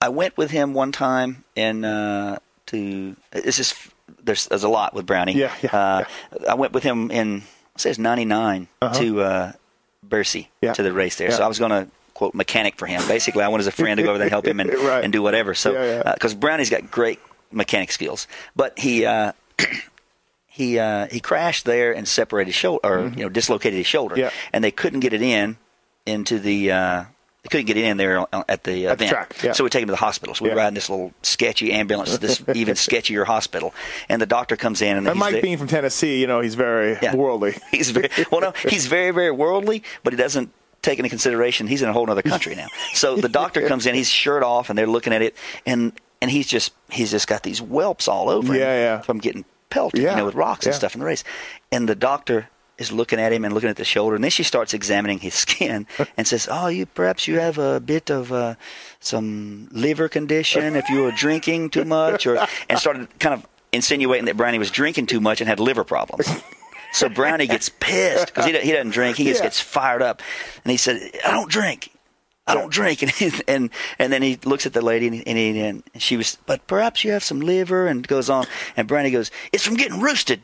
S3: I went with him one time and uh, to this is there's there's a lot with Brownie.
S2: Yeah, yeah,
S3: uh, I went with him in it says '99 to uh, Bercy
S2: Uh-huh. Yeah.
S3: to the race there.
S2: Yeah.
S3: So I was going to quote mechanic for him. Basically, I went as a friend to go over there and help him and, [laughs]
S2: Right.
S3: and do whatever. So
S2: Yeah, yeah.
S3: because Brownie's got great mechanic skills, but he. Uh, [clears throat] He uh, he crashed there and separated his shoulder, or you know, dislocated his shoulder,
S2: Mm-hmm. Yeah.
S3: and they couldn't get it in into the. Couldn't get in there at the
S2: At the
S3: event,
S2: track, yeah.
S3: so we take him to the hospital. So we
S2: Yeah.
S3: ride in this little sketchy ambulance, to this [laughs] even sketchier hospital, and the doctor comes in and,
S2: And
S3: he's
S2: Mike
S3: there-
S2: being from Tennessee, you know, he's very
S3: Yeah. [laughs]
S2: worldly.
S3: He's very well. No, he's very very worldly, but he doesn't take into consideration he's in a whole other country now. So the doctor comes in, he's shirt off, and they're looking at it, and and he's just he's just got these whelps all over him
S2: Yeah, yeah.
S3: from getting pelted,
S2: Yeah,
S3: you know, with rocks and stuff in the race. And the doctor is looking at him and looking at the shoulder, and then she starts examining his [laughs] skin and says, "Oh, you perhaps you have a bit of uh, some liver condition if you were drinking too much," or and started kind of insinuating that Brownie was drinking too much and had liver problems. So Brownie gets pissed because he, he doesn't drink. He just
S2: Yeah.
S3: gets fired up, and he said, "I don't drink." I don't drink, [laughs] and he, and and then he looks at the lady, and, he, and she was, but perhaps you have some liver, and goes on, and Brownie goes, it's from getting roosted.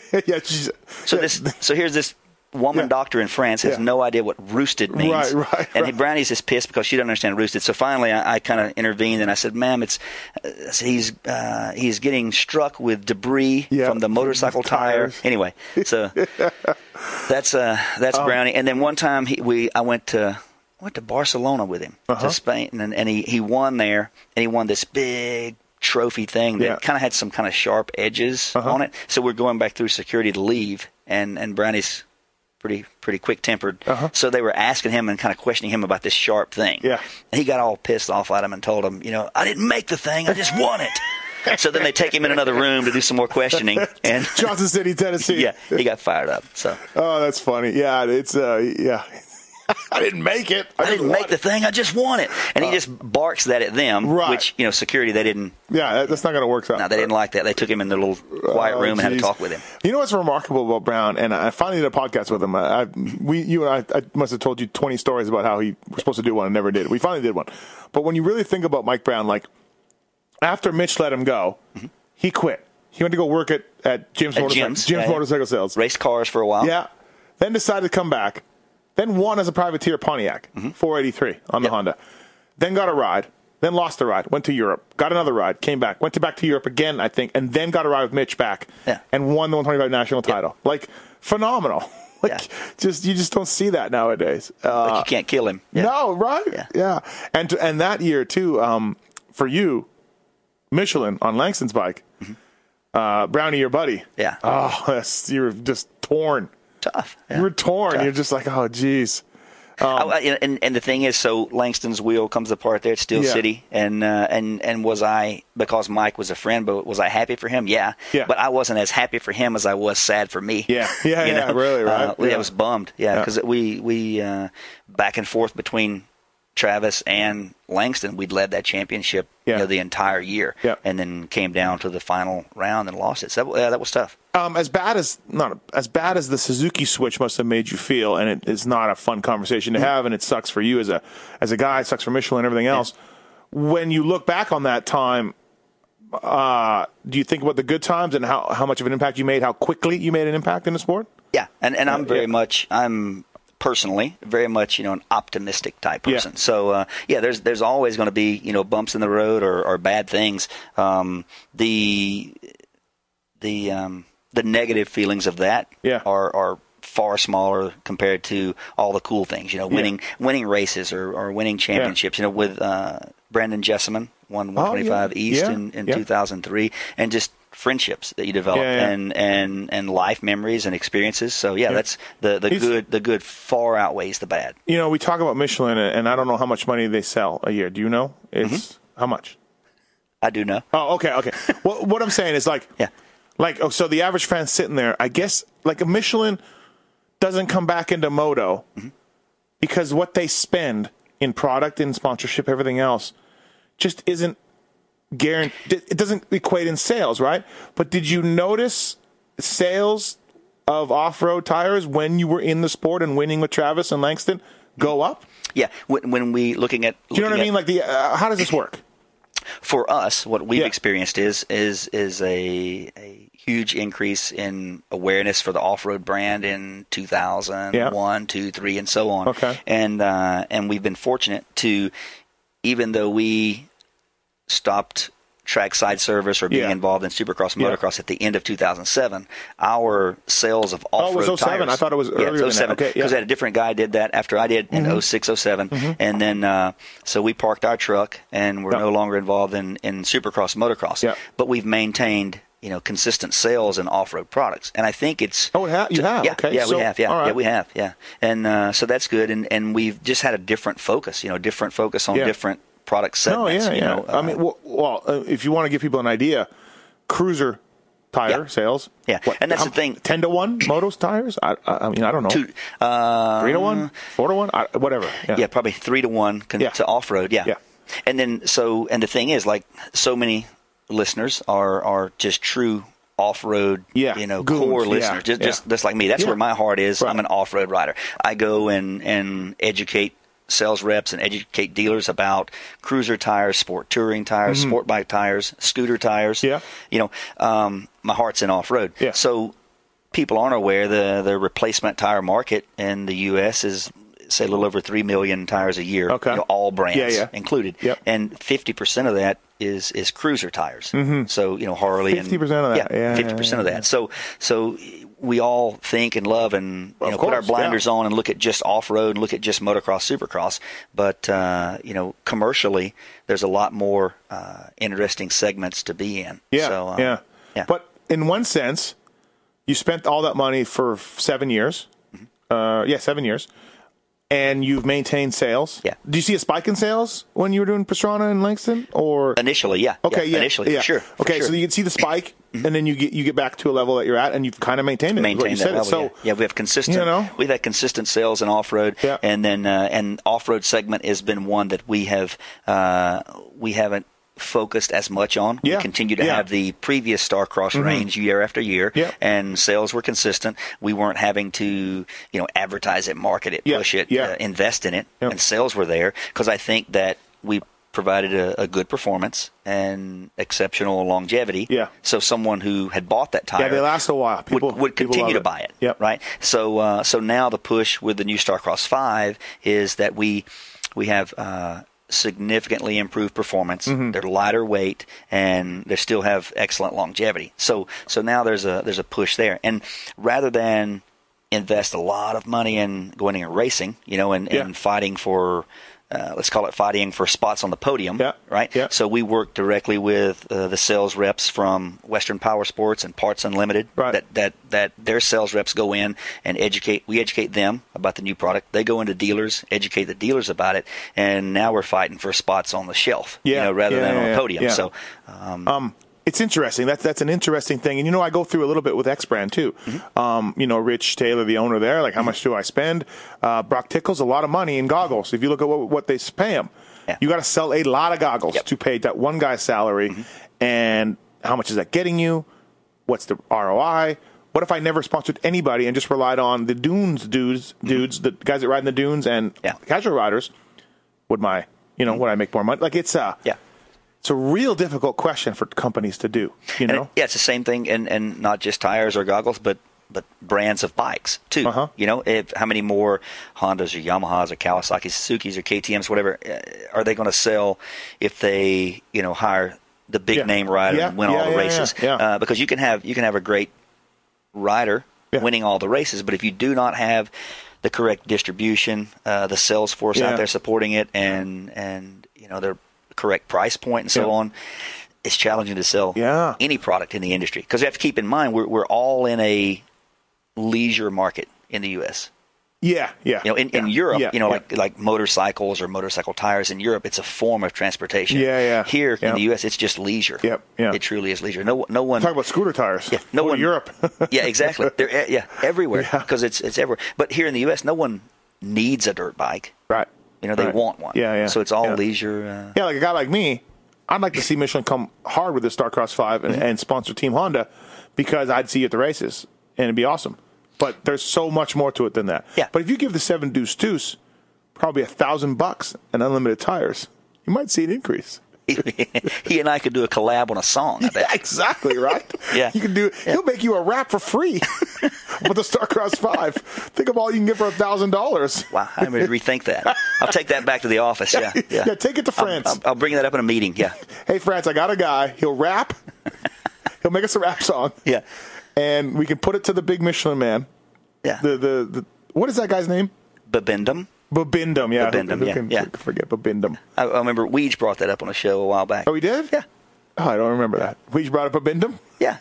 S3: [laughs]
S2: yeah,
S3: So
S2: yeah,
S3: this, so here's this woman
S2: Yeah.
S3: doctor in France has
S2: Yeah.
S3: no idea what roosted means,
S2: Right, right,
S3: and
S2: right.
S3: Brownie's just pissed because she doesn't understand roosted. So finally, I, I kind of intervened and I said, "Ma'am, it's uh, said, he's uh, he's getting struck with debris from the motorcycle tire." Anyway, so [laughs] that's uh that's
S2: Um,
S3: Brownie. And then one time he, we I went to went to Barcelona with him
S2: Uh-huh.
S3: to Spain, and, and he he won there, and he won this big trophy thing that
S2: Yeah.
S3: kind of had some kind of sharp edges
S2: Uh-huh.
S3: on it. So we're going back through security to leave, and and Brownie's pretty pretty quick tempered.
S2: Uh-huh.
S3: So they were asking him and kind of questioning him about this sharp thing.
S2: Yeah.
S3: and he got all pissed off at him and told him, you know, I didn't make the thing, I just won it. so then they take him in another room to do some more questioning, [laughs] and
S2: Johnson City, Tennessee. [laughs]
S3: yeah, he got fired up. So
S2: Oh, that's funny. Yeah, it's uh, yeah. [laughs] I didn't make it.
S3: I
S2: just
S3: didn't make the
S2: it.
S3: thing. I just want it. And he uh, just barks that at them,
S2: Right.
S3: which you know, security they didn't.
S2: Yeah, that- that's not going to work out.
S3: No, they didn't like that. They took him in the little uh, quiet
S2: Oh,
S3: room and had
S2: a
S3: talk with him.
S2: You know what's remarkable about Brown, and I finally did a podcast with him. I, I we, you and I, I must have told you twenty stories about how he was supposed to do one and never did. We finally did one, but when you really think about Mike Brown, like after Mitch let him go, mm-hmm. he quit. He went to go work at at Jim's,
S3: At
S2: motorcycle,
S3: Jim's,
S2: Jim's
S3: yeah.
S2: motorcycle sales.
S3: Raced cars for a while.
S2: Yeah, then decided to come back. Then won as a privateer Pontiac, 483 on the
S3: Yep.
S2: Honda. Then got a ride. Then lost a ride. Went to Europe. Got another ride. Came back. Went to back to Europe again, I think, and then got a ride with Mitch back.
S3: Yeah.
S2: And won the 125 national title. Like phenomenal. [laughs] Like
S3: Yeah.
S2: just you just don't see that nowadays. Uh,
S3: But you can't kill him. Yeah.
S2: No, right?
S3: Yeah. yeah.
S2: And and that year too, um, for you, Michelin on Langston's bike, uh, Brownie, your buddy.
S3: Mm-hmm. Yeah.
S2: Oh, [laughs] that's, you were just torn.
S3: Tough. Yeah.
S2: You were torn.
S3: Tough.
S2: You're just like, oh, geez.
S3: I- I- and and the thing is, so Langston's wheel comes apart there at Steel
S2: Yeah.
S3: City, and uh, and and was I because Mike was a friend, but was I happy for him? Yeah.
S2: Yeah.
S3: But I wasn't as happy for him as I was sad for me.
S2: Yeah. [laughs] Yeah, yeah,
S3: know?
S2: really, right?
S3: Uh, yeah. I was bummed. Yeah,
S2: Yeah.
S3: because we we uh, back and forth between Travis and Langston, we'd led that championship
S2: Yeah.
S3: you know, the entire year,
S2: Yeah.
S3: and then came down to the final round and lost it. So that, yeah, that was tough.
S2: Um, as bad as not as bad as the Suzuki switch must have made you feel, and it is not a fun conversation to have, and it sucks for you as a as a guy, it sucks for Michelin and everything else. When you look back on that time, uh, do you think about the good times and how, how much of an impact you made, how quickly you made an impact in the sport?
S3: Yeah, and and I'm very
S2: yeah.
S3: much I'm personally very much you know an optimistic type
S2: Yeah.
S3: person. So uh, yeah, there's there's always going to be you know bumps in the road or, or bad things. Um, the the um, the negative feelings of that
S2: Yeah.
S3: are are far smaller compared to all the cool things. You know, winning winning races or, or winning championships. You know, with uh, Brandon Jesseman won 125
S2: Oh, yeah.
S3: East
S2: Yeah.
S3: in, in
S2: Yeah.
S3: 2003, and just friendships that you develop
S2: Yeah, yeah.
S3: and and and life memories and experiences. So yeah, that's the the
S2: He's-
S3: good the good far outweighs the bad.
S2: You know, we talk about Michelin, and I don't know how much money they sell a year. Do you know? It's
S3: Mm-hmm.
S2: how much?
S3: I do know.
S2: Oh, okay, okay. [laughs] what, what I'm saying is like,
S3: Yeah.
S2: like, oh, so the average fan sitting there, I guess, like a Michelin doesn't come back into moto
S3: Mm-hmm.
S2: because what they spend in product and sponsorship, everything else, just isn't guaranteed. It doesn't equate in sales, right? But did you notice sales of off-road tires when you were in the sport and winning with Travis and Langston go up?
S3: Yeah, when, when we looking at
S2: Do you know what I mean? Like the uh, how does this work?
S3: for us, what we've
S2: Yeah.
S3: experienced is is is a a huge increase in awareness for the off road brand in 2000,
S2: Yeah.
S3: one, two, three, and so on.
S2: Okay.
S3: and uh, and we've been fortunate to, even though we stopped trackside service or being
S2: Yeah.
S3: involved in Supercross and
S2: Yeah.
S3: motocross at the end of 2007, our sales of off
S2: Oh, it was 07.
S3: tires.
S2: I thought it was
S3: yeah,
S2: earlier than that.
S3: 07.
S2: Okay, yeah. Mm-hmm.
S3: Because a different guy did that after I did in 06, 07. And then, uh, so we parked our truck and we're no longer involved in, in Supercross motocross.
S2: Yeah.
S3: But we've maintained, you know, consistent sales in off-road products. And I think it's
S2: Oh, ha- you have?
S3: yeah,
S2: Okay,
S3: yeah,
S2: so-
S3: we have, yeah,
S2: right.
S3: yeah, we have, yeah, and uh, so that's good, and and we've just had a different focus, you know, different focus on different product
S2: No,
S3: Oh,
S2: yeah, yeah.
S3: know,
S2: I mean,
S3: uh,
S2: well, well uh, if you want to give people an idea, cruiser tire
S3: Yeah.
S2: sales.
S3: Yeah, and that's the thing.
S2: Ten to one, [clears throat] motos tires. I, I mean, I don't know.
S3: two, uh,
S2: Three to one, four to one, I, whatever. Yeah.
S3: yeah, probably three to one con-
S2: Yeah.
S3: to off road. Yeah.
S2: Yeah.
S3: And then so and the thing is, like so many listeners are are just true off road.
S2: Yeah,
S3: You know,
S2: goons,
S3: core listeners, just just just like me. That's where my heart is.
S2: Right.
S3: I'm an off road rider. I go and and educate sales reps and educate dealers about cruiser tires, sport touring tires, sport bike tires, scooter tires.
S2: Mm-hmm. Yeah.
S3: You know, um, my heart's in off road.
S2: Yeah.
S3: So people aren't aware the the replacement tire market in the U.S. is say a little over three million tires a year.
S2: Okay.
S3: you know, all brands
S2: Yeah, yeah.
S3: included.
S2: Yep.
S3: And fifty percent of that is is cruiser tires. Mm-hmm. So you know Harley and
S2: 50% of that. Yeah,
S3: fifty percent of
S2: yeah,
S3: that. So so we all think and love and you
S2: Of
S3: know put our blinders
S2: yeah.
S3: on and look at just off road and look at just motocross, supercross. But uh, you know commercially, there's a lot more uh, interesting segments to be in.
S2: Yeah,
S3: So, um,
S2: yeah,
S3: yeah.
S2: But in one sense, you spent all that money for seven years.
S3: Mm-hmm.
S2: Uh, yeah, seven years, and you've maintained sales.
S3: Yeah.
S2: Do you see a spike in sales when you were doing Pastrana and Langston, or
S3: initially, yeah.
S2: okay, yeah,
S3: initially,
S2: yeah.
S3: for sure. for
S2: okay,
S3: sure. Mm-hmm.
S2: so you can see the spike, and then you get you get back to a level that you're at, and you've kind of maintained it. what
S3: maintain that level.
S2: So
S3: yeah. yeah, we have consistent.
S2: you know?
S3: we've had consistent sales in off road,
S2: Yeah.
S3: and then uh, and off road segment has been one that we have uh, we haven't focused as much on.
S2: Yeah.
S3: We continue to
S2: Yeah. Mm-hmm.
S3: have the previous Starcross range year after year,
S2: Yeah.
S3: and sales were consistent. We weren't having to you know advertise it, market it, push it, uh, invest in it, and sales were there because I think that we provided a, a good performance and exceptional longevity.
S2: Yeah.
S3: So someone who had bought that tire
S2: yeah, they last a while. People
S3: would, would continue to buy it.
S2: Yep.
S3: Right. So uh, so now the push with the new Starcross Five is that we we have uh, significantly improved performance.
S2: Mm-hmm.
S3: They're lighter weight and they still have excellent longevity. So so now there's a there's a push there. And rather than invest a lot of money in going and racing, you know, and,
S2: Yeah.
S3: and fighting for. Uh, let's call it fighting for spots on the podium,
S2: Yeah.
S3: right?
S2: Yeah.
S3: So we work directly with uh, the sales reps from Western Power Sports and Parts Unlimited.
S2: Right.
S3: That that that their sales reps go in and educate. We educate them about the new product. They go into dealers, educate the dealers about it, and now we're fighting for spots on the shelf,
S2: Yeah.
S3: you know, rather
S2: Yeah,
S3: than on the podium. So, um,
S2: Um, it's interesting. That's that's an interesting thing, and you know, I go through a little bit with X Brand too.
S3: Mm-hmm.
S2: Um, you know, Rich Taylor, the owner there, like how much do I spend? Uh, Brock Tickle's a lot of money in goggles. If you look at what, what they pay him,
S3: Yeah.
S2: you got to sell a lot of goggles
S3: Yep.
S2: to pay that one guy's salary.
S3: Mm-hmm.
S2: And how much is that getting you? What's the ROI? What if I never sponsored anybody and just relied on the dunes dudes, dudes, the guys that ride in the dunes and
S3: Mm-hmm. Yeah. Mm-hmm.
S2: casual riders? Would my, you know, would I make more money? Like it's uh,
S3: yeah.
S2: It's a real difficult question for companies to do. You know,
S3: it- yeah, it's the same thing, and and not just tires or goggles, but but brands of bikes too.
S2: Uh-huh.
S3: You know, if how many more Hondas or Yamahas or Kawasaki's, Suzuki's or KTM's, whatever, uh, are they going to sell if they you know hire the big
S2: Yeah.
S3: name rider
S2: Yeah,
S3: and win
S2: yeah,
S3: all the races? Uh, because you can have you can have a great rider winning all the races, but if you do not have the correct distribution, uh, the sales force out there supporting it, and and you know their correct price point and so
S2: Yeah.
S3: on, it's challenging to sell
S2: Yeah.
S3: any product in the industry because you have to keep in mind we're we're all in a leisure market in the U.S.
S2: Yeah, yeah.
S3: You know, in, in Europe,
S2: yeah,
S3: you know,
S2: yeah.
S3: like like motorcycles or motorcycle tires in Europe, it's a form of transportation.
S2: Yeah, yeah,
S3: Here
S2: yeah.
S3: in the U.S., it's just leisure.
S2: Yep, yeah.
S3: It truly is leisure. No, no one.
S2: Talk about scooter tires.
S3: Yeah, no
S2: Go
S3: one-
S2: Europe. [laughs]
S3: yeah, exactly. They're yeah everywhere
S2: Yeah.
S3: because it's it's everywhere. But here in the U.S., no one needs a dirt bike.
S2: right.
S3: You know, they
S2: Right.
S3: want one.
S2: Yeah, yeah.
S3: So it's all
S2: yeah.
S3: leisure. Uh,
S2: Yeah, like a guy like me, I'd like to see Michelin come hard with the Starcross 5 and, and sponsor Team Honda because I'd see you at the races and it'd be awesome. But there's so much more to it than that.
S3: Yeah.
S2: But if you give the seven deuce deuce probably a thousand bucks and unlimited tires, you might see an increase. [laughs]
S3: he and I could do a collab on a song.
S2: Yeah, exactly, right? [laughs]
S3: Yeah.
S2: You can do he'll make you a rap for free [laughs] with the Starcross 5. Think of all you can get for a thousand dollars.
S3: Wow, I'm going to rethink that. I'll take that back to the office. Yeah, yeah.
S2: Yeah, take it to
S3: I'll-
S2: France.
S3: I'll, I'll bring that up in a meeting. Yeah,
S2: Hey France, I got a guy. He'll rap. he'll make us a rap song.
S3: yeah,
S2: and we can put it to the big Michelin man.
S3: yeah.
S2: The the, the what is that guy's name?
S3: Bibendum.
S2: Bibendum. Yeah,
S3: Bibendum,
S2: Who, who
S3: yeah,
S2: can
S3: yeah.
S2: forget Bibendum?
S3: I, I remember Weege brought that up on a show a while back.
S2: Oh, he did.
S3: Yeah,
S2: Oh, I don't remember that. We brought up Bibendum.
S3: yeah,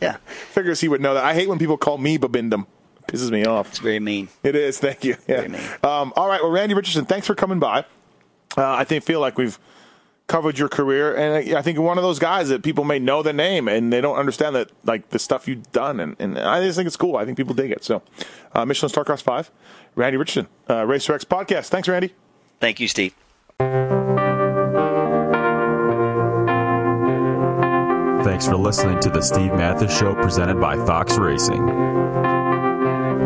S3: yeah. [laughs]
S2: Figures he would know that. I hate when people call me Bibendum. Pisses me off.
S3: It's very mean.
S2: It is. Thank you. Yeah.
S3: Very mean.
S2: Um, all right. Well, Randy Richardson, thanks for coming by. Uh, I think feel like we've covered your career, and I I think you're one of those guys that people may know the name and they don't understand that like the stuff you've done, and, and I just think it's cool. I think people dig it. So, uh, Michelin Starcross Five, Randy Richardson, uh, Racer X podcast. Thanks, Randy.
S3: Thank you, Steve.
S5: Thanks for listening to the Steve Matthes Show presented by Fox Racing.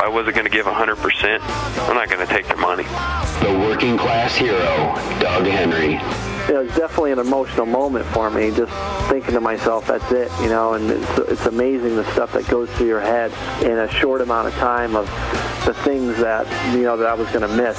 S6: If I wasn't going to give 100%, I'm not going to take their money.
S1: The working class hero, Doug Henry.
S7: it was definitely an emotional moment for me. Just thinking to myself, that's it, you know. And it's, it's amazing the stuff that goes through your head in a short amount of time of the things that you know that I was going to miss.